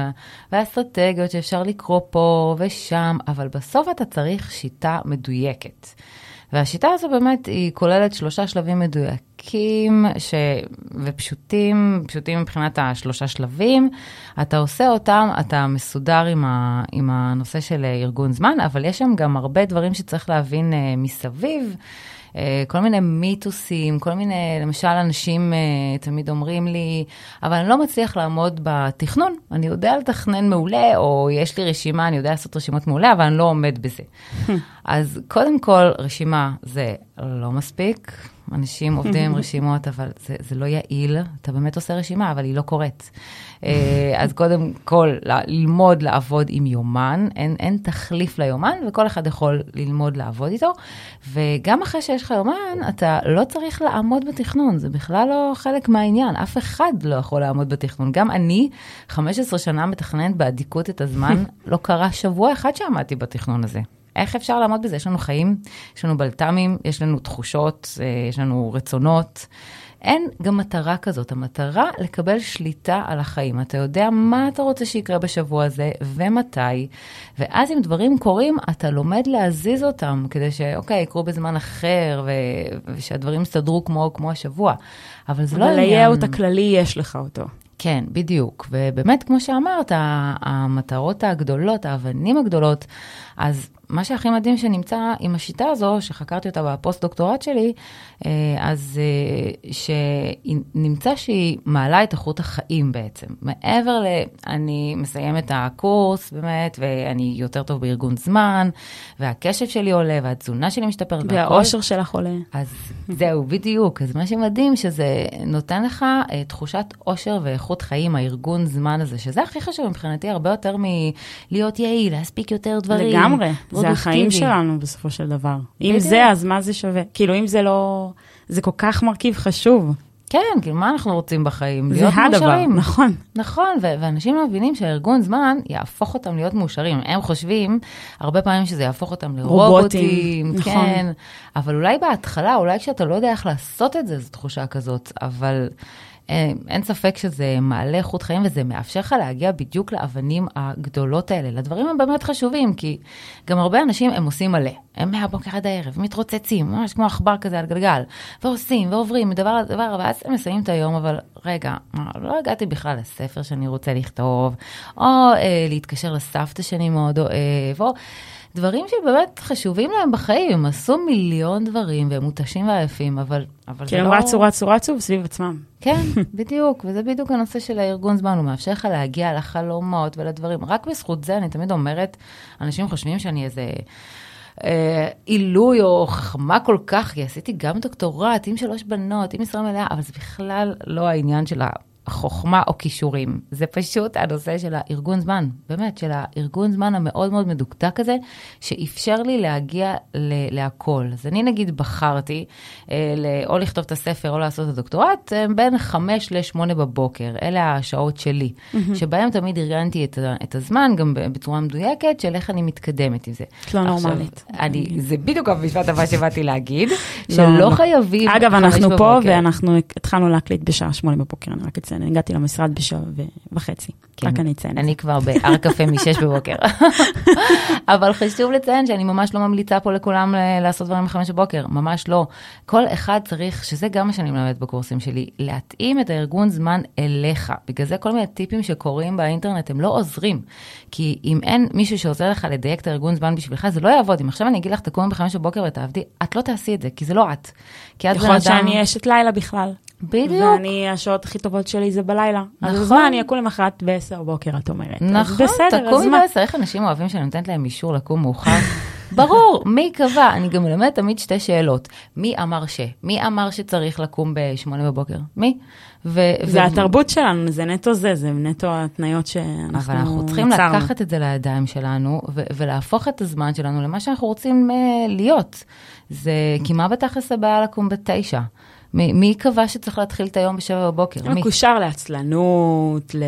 ואסטרטגיות שאפשר לקרוא פה ושם, אבל בסוף אתה צריך שיטה מדויקת. והשיטה הזו באמת, היא כוללת שלושה שלבים מדויקים ש... ופשוטים, פשוטים מבחינת השלושה שלבים. אתה עושה אותם, אתה מסודר עם, ה... עם הנושא של ארגון זמן, אבל יש שם גם הרבה דברים שצריך להבין uh, מסביב. אה, כל מיני מיתוסים, כל מיני, למשל, אנשים uh, תמיד אומרים לי, אבל אני לא מצליח לעמוד בתכנון, אני יודע לתכנן מעולה, או יש לי רשימה, אני יודע לעשות רשימות מעולה, אבל אני לא עומד בזה. [LAUGHS] אז קודם כל, רשימה זה לא מספיק. אנשים עובדים עם [LAUGHS] רשימות, אבל זה, זה לא יעיל. אתה באמת עושה רשימה, אבל היא לא קורית. אה, [LAUGHS] אז קודם כל, ללמוד לעבוד עם יומן, אין, אין תחליף ליומן, וכל אחד יכול ללמוד לעבוד איתו. וגם אחרי שיש לך יומן, אתה לא צריך לעמוד בתכנון, זה בכלל לא חלק מהעניין. אף אחד לא יכול לעמוד בתכנון. גם אני, 15 שנה מתכננת באדיקות את הזמן, [LAUGHS] לא קרה שבוע אחד שעמדתי בתכנון הזה. איך אפשר לעמוד בזה? יש לנו חיים, יש לנו בלת"מים, יש לנו תחושות, אה, יש לנו רצונות. אין גם מטרה כזאת, המטרה לקבל שליטה על החיים. אתה יודע מה אתה רוצה שיקרה בשבוע הזה ומתי, ואז אם דברים קורים, אתה לומד להזיז אותם, כדי שאוקיי, יקרו בזמן אחר, ו... ושהדברים יסתדרו כמו, כמו השבוע. אבל זה לא עניין... אבל הייעוד הכללי, יש לך אותו. כן, בדיוק. ובאמת, כמו שאמרת, המטרות הגדולות, האבנים הגדולות, אז מה שהכי מדהים שנמצא עם השיטה הזו, שחקרתי אותה בפוסט-דוקטורט שלי, אה, אז אה, שנמצא שהיא מעלה את איכות החיים בעצם. מעבר ל... אני מסיים את הקורס באמת, ואני יותר טוב בארגון זמן, והקשב שלי עולה, והתזונה שלי משתפרת. והאושר שלך עולה. אז זהו, בדיוק. אז מה שמדהים, שזה נותן לך אה, תחושת אושר ואיכות חיים, הארגון זמן הזה, שזה הכי חשוב מבחינתי, הרבה יותר מלהיות יעיל, להספיק יותר דברים. לגמרי. זה החיים שלנו בסופו של דבר. אם זה, אז מה זה שווה? כאילו, אם זה לא... זה כל כך מרכיב חשוב. כן, כאילו, מה אנחנו רוצים בחיים? להיות מאושרים. זה הדבר, נכון. נכון, ואנשים לא מבינים שהארגון זמן יהפוך אותם להיות מאושרים. הם חושבים הרבה פעמים שזה יהפוך אותם לרובוטים. נכון. כן, אבל אולי בהתחלה, אולי כשאתה לא יודע איך לעשות את זה, זו תחושה כזאת, אבל... אין, אין ספק שזה מעלה איכות חיים וזה מאפשר לך להגיע בדיוק לאבנים הגדולות האלה, לדברים הם באמת חשובים, כי גם הרבה אנשים הם עושים מלא. הם מהבוקר עד הערב, מתרוצצים, ממש כמו עכבר כזה על גלגל, ועושים ועוברים מדבר לדבר, ואז הם מסיימים את היום, אבל רגע, לא הגעתי בכלל לספר שאני רוצה לכתוב, או אה, להתקשר לסבתא שאני מאוד אוהב, או... דברים שבאמת חשובים להם בחיים, הם עשו מיליון דברים והם מותשים ועייפים, אבל, אבל זה לא... כי הם רצו, רצו, רצו סביב עצמם. כן, [LAUGHS] בדיוק, וזה בדיוק הנושא של הארגון זמן, הוא מאפשר לך להגיע לחלומות ולדברים. רק בזכות זה, אני תמיד אומרת, אנשים חושבים שאני איזה... אה, עילוי או חכמה כל כך, כי עשיתי גם דוקטורט עם שלוש בנות, עם משרה מלאה, אבל זה בכלל לא העניין של חוכמה או כישורים. זה פשוט הנושא של הארגון זמן, באמת, של הארגון זמן המאוד מאוד מדוקדק הזה, שאפשר לי להגיע ל- להכל. אז אני נגיד בחרתי אה, או לכתוב את הספר או לעשות את הדוקטורט אה, בין 5 ל-8 בבוקר. אלה השעות שלי, mm-hmm. שבהם תמיד ארגנתי את, את הזמן, גם בצורה מדויקת, של איך אני מתקדמת עם זה. את לא נורמלית. אני, זה בדיוק המשפט הבא שבאתי להגיד, לא, שלא לא. חייבים אגב, אנחנו פה ואנחנו התחלנו להקליט בשעה 8 בבוקר, אני רק אציין. אני הגעתי למשרד בשעה וחצי, כן, רק אני אציין. אני כבר בהר קפה מ-6 בבוקר. [LAUGHS] אבל חשוב לציין שאני ממש לא ממליצה פה לכולם לעשות דברים ב-5 בבוקר, ממש לא. כל אחד צריך, שזה גם מה שאני מלמדת בקורסים שלי, להתאים את הארגון זמן אליך. בגלל זה כל מיני טיפים שקורים באינטרנט הם לא עוזרים. כי אם אין מישהו שעוזר לך לדייק את הארגון זמן בשבילך, זה לא יעבוד. אם עכשיו אני אגיד לך, תקומי ב-5 בבוקר ותעבדי, את לא תעשי את זה, כי זה לא את. כי את. יכול להיות שאני אשת לילה בכלל. בדיוק. ואני, השעות הכי טובות שלי זה בלילה. נכון. אז מה, אני אקום למחרת ב-10 בוקר, את אומרת. נכון, בסדר, תקומי ב-10. איך אנשים אוהבים שאני נותנת להם אישור לקום מאוחר? [LAUGHS] ברור, מי קבע? אני גם מלמדת תמיד שתי שאלות. מי אמר ש? מי אמר שצריך לקום ב-8 בבוקר? מי? ו- זה ו- התרבות שלנו, זה נטו זה, זה נטו התניות שאנחנו יצרנו. אבל אנחנו צריכים יצרנו. לקחת את זה לידיים שלנו, ו- ולהפוך את הזמן שלנו למה שאנחנו רוצים uh, להיות. זה, כי מה בתכלס הבעיה לקום בתשע? מי קבע שצריך להתחיל את היום בשבע בבוקר? מי? מקושר לעצלנות, ל...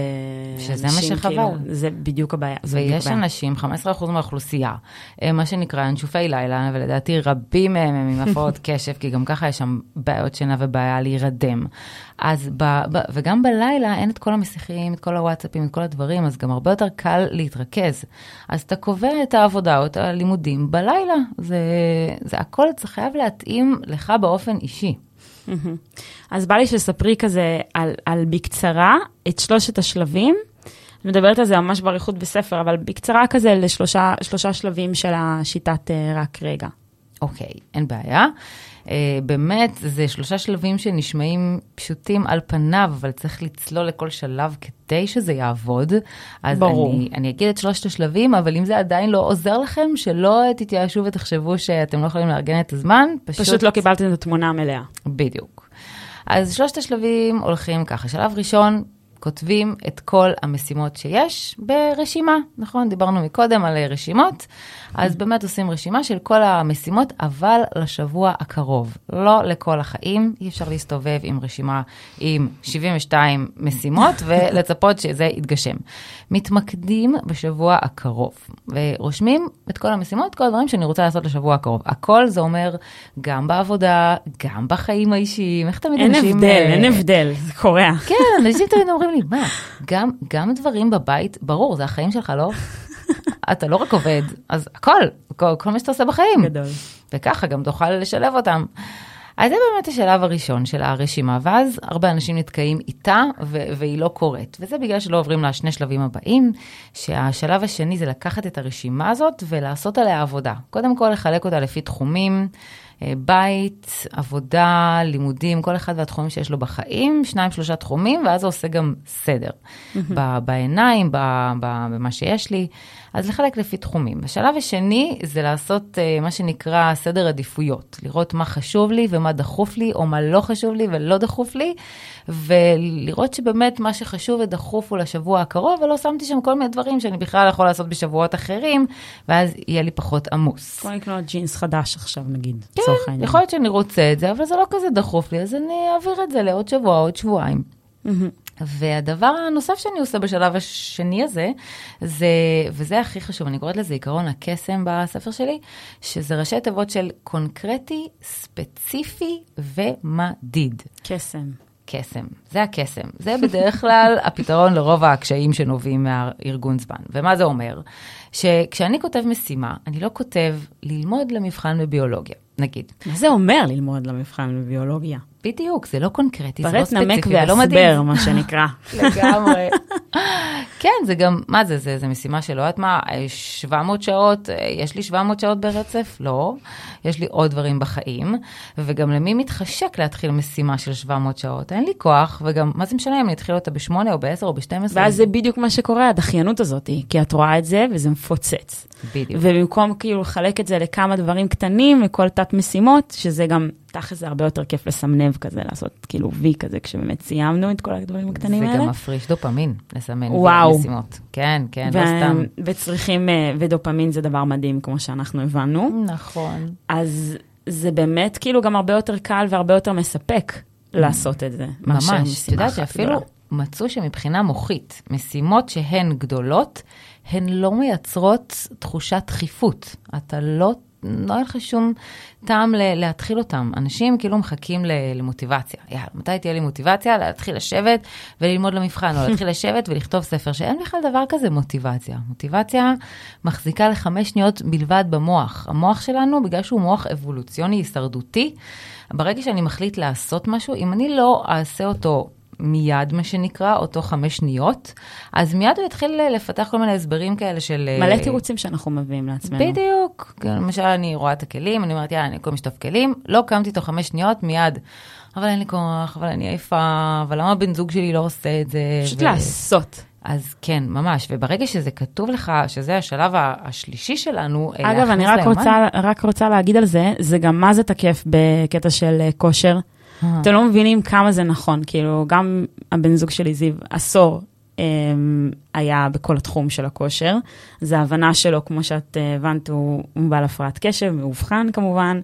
שזה מה שחבל. כאילו, זה בדיוק הבעיה. ויש בדיוק אנשים, 15% מהאוכלוסייה, אה, מה שנקרא אנשופי לילה, ולדעתי רבים מהם הם עם הפרעות [LAUGHS] קשב, כי גם ככה יש שם בעיות שינה ובעיה להירדם. אז ב, ב, וגם בלילה אין את כל המסיכים, את כל הוואטסאפים, את כל הדברים, אז גם הרבה יותר קל להתרכז. אז אתה קובע את העבודה או את הלימודים בלילה. זה, זה הכל, זה חייב להתאים לך באופן אישי. אז בא לי שספרי כזה על, על בקצרה את שלושת השלבים. אני מדברת על זה ממש באריכות בספר, אבל בקצרה כזה לשלושה שלבים של השיטת uh, רק רגע. אוקיי, okay, אין בעיה. Uh, באמת, זה שלושה שלבים שנשמעים פשוטים על פניו, אבל צריך לצלול לכל שלב כדי שזה יעבוד. אז ברור. אני, אני אגיד את שלושת השלבים, אבל אם זה עדיין לא עוזר לכם, שלא תתייאשו ותחשבו שאתם לא יכולים לארגן את הזמן, פשוט... פשוט לא קיבלתם את התמונה המלאה. בדיוק. אז שלושת השלבים הולכים ככה. שלב ראשון, כותבים את כל המשימות שיש ברשימה, נכון? דיברנו מקודם על רשימות, אז באמת עושים רשימה של כל המשימות, אבל לשבוע הקרוב, לא לכל החיים. אי אפשר להסתובב עם רשימה עם 72 משימות [LAUGHS] ולצפות שזה יתגשם. מתמקדים בשבוע הקרוב, ורושמים את כל המשימות, כל הדברים שאני רוצה לעשות לשבוע הקרוב. הכל זה אומר גם בעבודה, גם בחיים האישיים, איך תמיד אין אנשים... אין הבדל, אין הבדל, זה קורע. כן, אנשים תמיד אומרים לי, מה, גם, גם דברים בבית, ברור, זה החיים שלך, לא? אתה לא רק עובד, אז הכל, כל, כל מה שאתה עושה בחיים. גדול. וככה גם תוכל לשלב אותם. אז זה באמת השלב הראשון של הרשימה, ואז הרבה אנשים נתקעים איתה ו- והיא לא קורית. וזה בגלל שלא עוברים לשני שלבים הבאים, שהשלב השני זה לקחת את הרשימה הזאת ולעשות עליה עבודה. קודם כל לחלק אותה לפי תחומים. אה, בית, עבודה, לימודים, כל אחד והתחומים שיש לו בחיים, שניים, שלושה תחומים, ואז זה עושה גם סדר. בעיניים, במה שיש לי. אז לחלק לפי תחומים. השלב השני זה לעשות uh, מה שנקרא סדר עדיפויות, לראות מה חשוב לי ומה דחוף לי, או מה לא חשוב לי ולא דחוף לי, ולראות שבאמת מה שחשוב ודחוף הוא לשבוע הקרוב, ולא שמתי שם כל מיני דברים שאני בכלל יכול לעשות בשבועות אחרים, ואז יהיה לי פחות עמוס. כמו לקנות ג'ינס חדש עכשיו נגיד, כן, יכול להיות שאני רוצה את זה, אבל זה לא כזה דחוף לי, אז אני אעביר את זה לעוד שבוע, עוד שבועיים. והדבר הנוסף שאני עושה בשלב השני הזה, זה, וזה הכי חשוב, אני קוראת לזה עיקרון הקסם בספר שלי, שזה ראשי תיבות של קונקרטי, ספציפי ומדיד. קסם. קסם, זה הקסם. זה בדרך כלל הפתרון לרוב הקשיים שנובעים מהארגון זמן. ומה זה אומר? שכשאני כותב משימה, אני לא כותב ללמוד למבחן בביולוגיה, נגיד. מה זה אומר ללמוד למבחן בביולוגיה? בדיוק, זה לא קונקרטי, זה לא פרט ספציפי נמק ולא והסבר, מדהים. מה שנקרא. [LAUGHS] לגמרי. כן, זה גם, מה זה, זה, זה משימה שלא יודעת מה, אה, 700 שעות, אה, יש לי 700 שעות ברצף? לא. יש לי עוד דברים בחיים, וגם למי מתחשק להתחיל משימה של 700 שעות? אין לי כוח, וגם, מה זה משנה אם אני אתחיל אותה ב-8 או ב-10 או ב-12? ואז זה בדיוק מה שקורה, הדחיינות הזאת, כי את רואה את זה וזה מפוצץ. בדיוק. ובמקום כאילו לחלק את זה לכמה דברים קטנים, לכל תת משימות, שזה גם, תכל'ס זה הרבה יותר כיף לסמנב כזה, לעשות כאילו וי כזה, כשבאמת סיימנו את כל הדברים הקטנים זה האלה. גם מפריש דופמין, לסמן וואו. משימות. כן, כן, לא ו- סתם. וצריכים, אה, ודופמין זה דבר מדהים, כמו שאנחנו הבנו. נכון. אז זה באמת כאילו גם הרבה יותר קל והרבה יותר מספק לעשות את זה. ממש. את יודעת שאפילו גדולה. מצאו שמבחינה מוחית, משימות שהן גדולות, הן לא מייצרות תחושת דחיפות. אתה לא, לא היה לך שום טעם ל- להתחיל אותם. אנשים כאילו מחכים ל- למוטיבציה. יאללה, מתי תהיה לי מוטיבציה? להתחיל לשבת וללמוד למבחן, או להתחיל לשבת ולכתוב ספר, שאין בכלל דבר כזה מוטיבציה. מוטיבציה מחזיקה לחמש שניות בלבד במוח. המוח שלנו, בגלל שהוא מוח אבולוציוני הישרדותי, ברגע שאני מחליט לעשות משהו, אם אני לא אעשה אותו מיד, מה שנקרא, אותו חמש שניות, אז מיד הוא יתחיל לפתח כל מיני הסברים כאלה של... מלא אה, תירוצים שאנחנו מביאים לעצמנו. בדיוק. כן, למשל, אני רואה את הכלים, אני אומרת, יאללה, אני קודם לשטוף כלים, לא קמתי תוך חמש שניות, מיד. אבל אין לי כוח, אבל אני עייפה, אבל למה בן זוג שלי לא עושה את זה? פשוט ו- לעשות. אז כן, ממש. וברגע שזה כתוב לך, שזה השלב השלישי שלנו, אה, אגב, אני רק ליומן, רוצה, רק רוצה להגיד על זה, זה גם מה זה תקף בקטע של אה, כושר. אה. אתם לא מבינים כמה זה נכון, כאילו, גם הבן זוג שלי, זיו, עשור אמ, היה בכל התחום של הכושר. זה ההבנה שלו, כמו שאת אה, הבנת, הוא, בעל הפרעת קשב, מאובחן כמובן,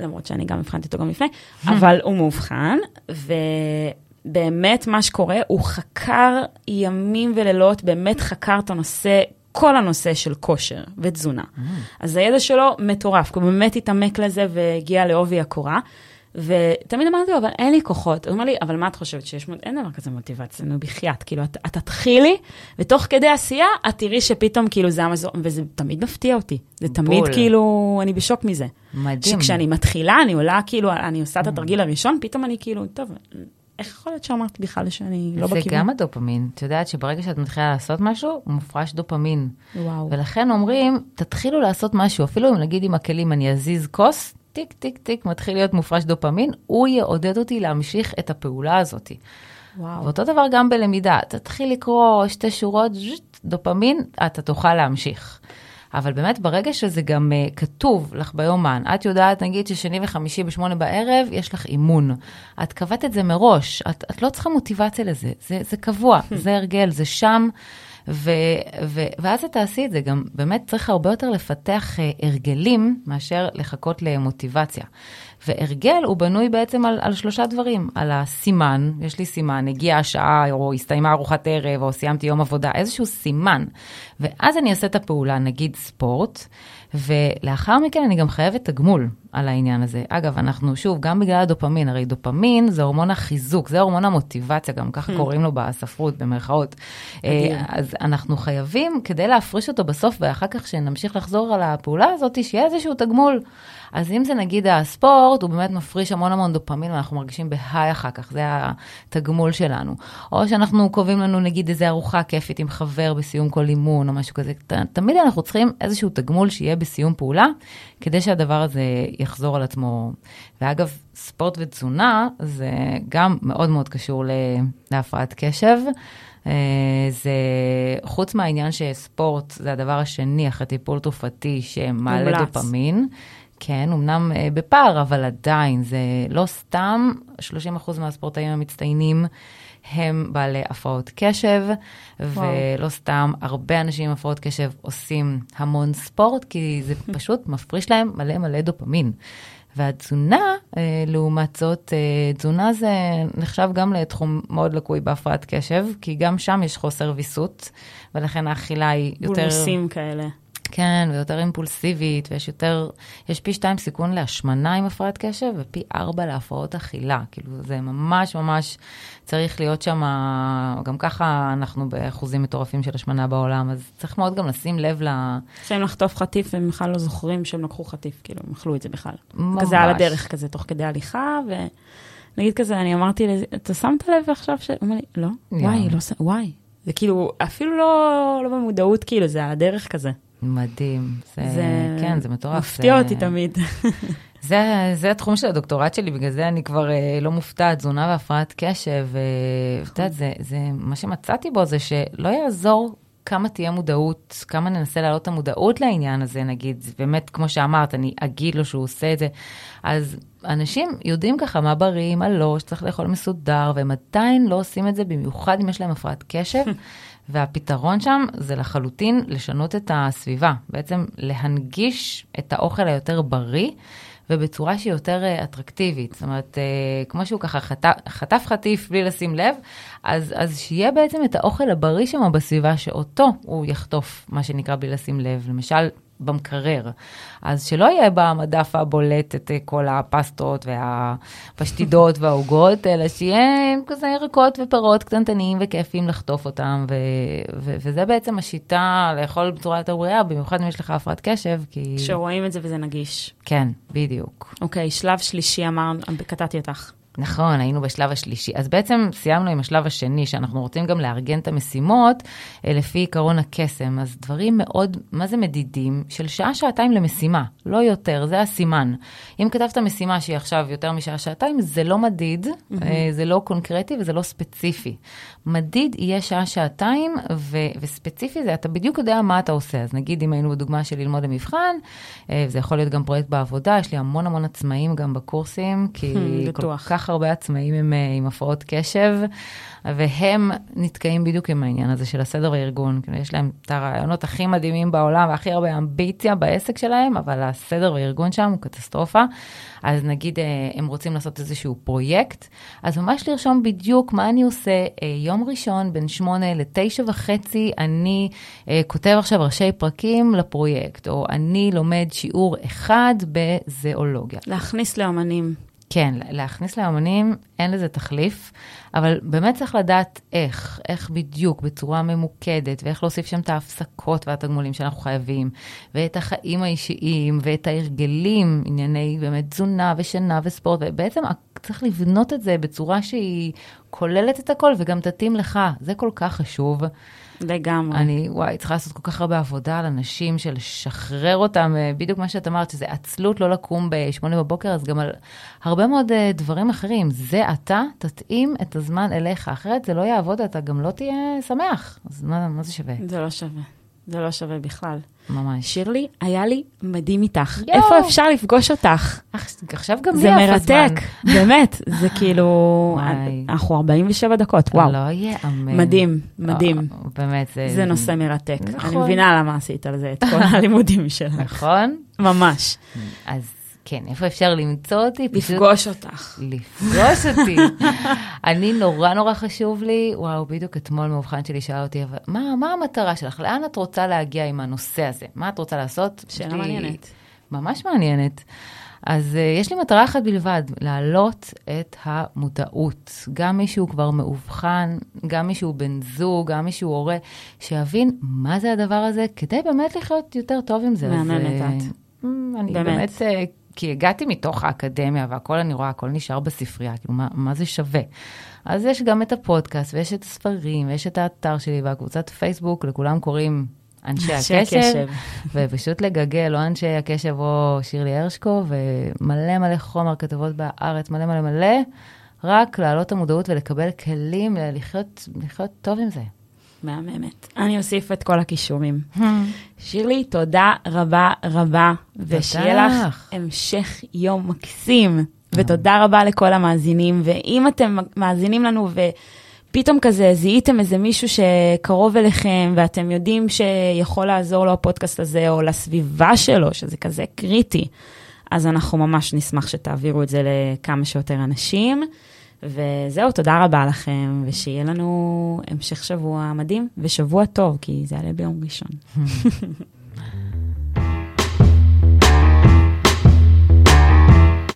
למרות שאני גם הבחנתי אותו גם לפני, אבל הוא מאובחן, ובאמת מה שקורה, הוא חקר ימים ולילות, באמת חקר את הנושא. כל הנושא של כושר ותזונה. אז הידע שלו מטורף, כי הוא באמת התעמק לזה והגיע לעובי הקורה. ותמיד אמרתי לו, אבל אין לי כוחות. הוא אומר לי, אבל מה את חושבת שיש, אין דבר כזה מוטיבציה, נו בחייאת, כאילו, את, את תתחילי, ותוך כדי עשייה, את תראי שפתאום, כאילו, זה המזור, וזה תמיד מפתיע אותי. זה תמיד, בול. כאילו, אני בשוק מזה. מדהים. שכשאני מתחילה, אני עולה, כאילו, אני עושה את התרגיל הראשון, פתאום אני כאילו, טוב, איך יכול להיות שאמרתי בכלל שאני לא זה בכיוון? גם הדופמין. את יודעת שברגע שאת מתחילה לעשות משהו, מופרש דופמין. וואו. ולכן אומרים, תתחילו לעשות משהו, אפילו אם נגיד עם הכלים אני אזיז כוס, טיק, טיק, טיק, מתחיל להיות מופרש דופמין, הוא יעודד אותי להמשיך את הפעולה הזאת. וואו. ואותו דבר גם בלמידה, תתחיל לקרוא שתי שורות, ז'ט, דופמין, אתה תוכל להמשיך. אבל באמת, ברגע שזה גם uh, כתוב לך ביומן, את יודעת, נגיד ששני וחמישי בשמונה בערב, יש לך אימון. את קבעת את זה מראש, את, את לא צריכה מוטיבציה לזה, זה, זה קבוע, [LAUGHS] זה הרגל, זה שם, ו, ו, ואז את תעשי את זה. גם באמת צריך הרבה יותר לפתח uh, הרגלים מאשר לחכות למוטיבציה. והרגל הוא בנוי בעצם על, על שלושה דברים, על הסימן, יש לי סימן, הגיעה השעה, או הסתיימה ארוחת ערב, או סיימתי יום עבודה, איזשהו סימן. ואז אני אעשה את הפעולה, נגיד ספורט, ולאחר מכן אני גם חייבת תגמול על העניין הזה. אגב, אנחנו, שוב, גם בגלל הדופמין, הרי דופמין זה הורמון החיזוק, זה הורמון המוטיבציה, גם ככה קוראים לו בספרות, במרכאות. מדהים. אה, אז אנחנו חייבים, כדי להפריש אותו בסוף, ואחר כך שנמשיך לחזור על הפעולה הזאת, שיהיה איזשהו תגמול. אז אם זה נגיד הספורט, הוא באמת מפריש המון המון דופמין, ואנחנו מרגישים בהיי אחר כך, זה התגמול שלנו. או שאנחנו קובעים לנו נגיד איזה ארוחה כיפית עם חבר בסיום כל אימון, או משהו כזה. ת, תמיד אנחנו צריכים איזשהו תגמול שיהיה בסיום פעולה, כדי שהדבר הזה יחזור על עצמו. ואגב, ספורט ותזונה זה גם מאוד מאוד קשור להפרעת קשב. אה, זה, חוץ מהעניין שספורט זה הדבר השני אחרי טיפול תרופתי שמעלה מומלץ. דופמין, כן, אמנם אה, בפער, אבל עדיין, זה לא סתם 30% מהספורטאים המצטיינים הם בעלי הפרעות קשב, ולא סתם הרבה אנשים עם הפרעות קשב עושים המון ספורט, כי זה [LAUGHS] פשוט מפריש להם מלא מלא דופמין. והתזונה, אה, לעומת זאת, אה, תזונה זה נחשב גם לתחום מאוד לקוי בהפרעת קשב, כי גם שם יש חוסר ויסות, ולכן האכילה היא יותר... בולמוסים כאלה. כן, ויותר אימפולסיבית, ויש יותר, יש פי שתיים סיכון להשמנה עם הפרעת קשב, ופי ארבע להפרעות אכילה. כאילו, זה ממש ממש צריך להיות שם, גם ככה אנחנו באחוזים מטורפים של השמנה בעולם, אז צריך מאוד גם לשים לב ל... שהם לחטוף חטיף, והם בכלל לא זוכרים שהם לקחו חטיף, כאילו, הם אכלו את זה בכלל. ממש. כזה על הדרך, כזה, תוך כדי הליכה, ונגיד כזה, אני אמרתי אתה שמת לב עכשיו ש... הוא אומר לי, לא, וואי, לא, וואי. זה כאילו, אפילו לא, לא במודעות, כאילו, זה הדרך כזה. מדהים. זה, זה כן, זה מטורף. מפתיע זה- אותי תמיד. [LAUGHS] זה, זה התחום של הדוקטורט שלי, בגלל זה אני כבר אה, לא מופתעת, תזונה והפרעת קשב. ואת יודעת, זה, זה, מה שמצאתי בו זה שלא יעזור כמה תהיה מודעות, כמה ננסה להעלות את המודעות לעניין הזה, נגיד, זה באמת, כמו שאמרת, אני אגיד לו שהוא עושה את זה. אז אנשים יודעים ככה מה בריא, מה לא, שצריך לאכול מסודר, והם עדיין לא עושים את זה, במיוחד אם יש להם הפרעת קשב. [LAUGHS] והפתרון שם זה לחלוטין לשנות את הסביבה, בעצם להנגיש את האוכל היותר בריא. ובצורה שהיא יותר אה, אטרקטיבית. זאת אומרת, אה, כמו שהוא ככה חטף, חטף חטיף בלי לשים לב, אז, אז שיהיה בעצם את האוכל הבריא שם בסביבה, שאותו הוא יחטוף, מה שנקרא, בלי לשים לב. למשל, במקרר. אז שלא יהיה במדף הבולט את אה, כל הפסטות והפשטידות [LAUGHS] והעוגות, אלא שיהיה כזה ירקות ופירות קטנטנים וכיפים לחטוף אותם, ו- ו- וזה בעצם השיטה לאכול בצורה יותר בריאה, במיוחד אם יש לך הפרעת קשב, כי... שרואים את זה וזה נגיש. כן, בדיוק. אוקיי, שלב שלישי אמרנו, קטעתי אותך. נכון, היינו בשלב השלישי. אז בעצם סיימנו עם השלב השני, שאנחנו רוצים גם לארגן את המשימות אה, לפי עקרון הקסם. אז דברים מאוד, מה זה מדידים? של שעה-שעתיים למשימה, לא יותר, זה הסימן. אם כתבת משימה שהיא עכשיו יותר משעה-שעתיים, זה לא מדיד, mm-hmm. זה לא קונקרטי וזה לא ספציפי. מדיד יהיה שעה-שעתיים, ו- וספציפי זה, אתה בדיוק יודע מה אתה עושה. אז נגיד, אם היינו בדוגמה של ללמוד למבחן, אה, זה יכול להיות גם פרויקט בעבודה, יש לי המון המון עצמאים גם בקורסים, כי [LAUGHS] כל בטוח. כך הרבה עצמאים עם, אה, עם הפרעות קשב, והם נתקעים בדיוק עם העניין הזה של הסדר והארגון. כאילו, יש להם את הרעיונות הכי מדהימים בעולם והכי הרבה אמביציה בעסק שלהם, אבל הסדר והארגון שם הוא קטסטרופה. אז נגיד אה, הם רוצים לעשות איזשהו פרויקט, אז ממש לרשום בדיוק מה אני עושה. אה, יום ראשון בין שמונה לתשע וחצי, אני כותב עכשיו ראשי פרקים לפרויקט, או אני לומד שיעור אחד בזואולוגיה. להכניס לאמנים. כן, להכניס לאמנים, אין לזה תחליף, אבל באמת צריך לדעת איך, איך בדיוק, בצורה ממוקדת, ואיך להוסיף שם את ההפסקות והתגמולים שאנחנו חייבים, ואת החיים האישיים, ואת ההרגלים, ענייני באמת תזונה ושינה וספורט, ובעצם צריך לבנות את זה בצורה שהיא כוללת את הכל וגם תתאים לך, זה כל כך חשוב. לגמרי. אני, וואי, צריכה לעשות כל כך הרבה עבודה על אנשים, של לשחרר אותם, אה, בדיוק מה שאת אמרת, שזה עצלות לא לקום ב-8 בבוקר, אז גם על הרבה מאוד אה, דברים אחרים. זה אתה, תתאים את הזמן אליך, אחרת זה לא יעבוד, אתה גם לא תהיה שמח. אז מה, מה זה שווה? זה לא שווה. זה לא שווה בכלל. ממש. שירלי, היה לי מדהים איתך. יואו. איפה אפשר לפגוש אותך? עכשיו גם לי זה עף הזמן. מרתק, [LAUGHS] באמת. זה כאילו. אנחנו 47 דקות, וואו. לא יאמן. מדהים, מדהים. אה, באמת, זה... זה נושא מרתק. נכון. אני מבינה למה עשית על זה את כל הלימודים שלך. נכון? ממש. אז כן, איפה אפשר למצוא אותי? פשוט- לפגוש אותך. לפגוש אותי. [LAUGHS] אני, נורא נורא חשוב לי, וואו, בדיוק אתמול מאובחן שלי שאל אותי, אבל מה, מה המטרה שלך? לאן את רוצה להגיע עם הנושא הזה? מה את רוצה לעשות? שאלה לי- מעניינת. ממש מעניינת. אז uh, יש לי מטרה אחת בלבד, להעלות את המודעות. גם מי שהוא כבר מאובחן, גם מי שהוא בן זוג, גם מי שהוא הורה, שיבין מה זה הדבר הזה, כדי באמת לחיות יותר טוב עם זה. מהממת אה, את. mm, אני באמת. באמת, אה, כי הגעתי מתוך האקדמיה והכל אני רואה, הכל נשאר בספרייה, כאילו, מה, מה זה שווה? אז יש גם את הפודקאסט, ויש את הספרים, ויש את האתר שלי והקבוצת פייסבוק, לכולם קוראים אנשי אנשי הקשב, הקשב. ופשוט לגגל, או אנשי הקשב או שירלי הרשקו, ומלא מלא חומר, כתבות בארץ, מלא מלא מלא, רק להעלות את המודעות ולקבל כלים לחיות, לחיות טוב עם זה. מהממת. אני אוסיף את כל הכישורים. שירלי, תודה רבה רבה, ושיהיה לך. המשך יום מקסים. ותודה רבה לכל המאזינים, ואם אתם מאזינים לנו ופתאום כזה זיהיתם איזה מישהו שקרוב אליכם, ואתם יודעים שיכול לעזור לו הפודקאסט הזה, או לסביבה שלו, שזה כזה קריטי, אז אנחנו ממש נשמח שתעבירו את זה לכמה שיותר אנשים. וזהו, תודה רבה לכם, ושיהיה לנו המשך שבוע מדהים, ושבוע טוב, כי זה יעלה ביום ראשון. [LAUGHS]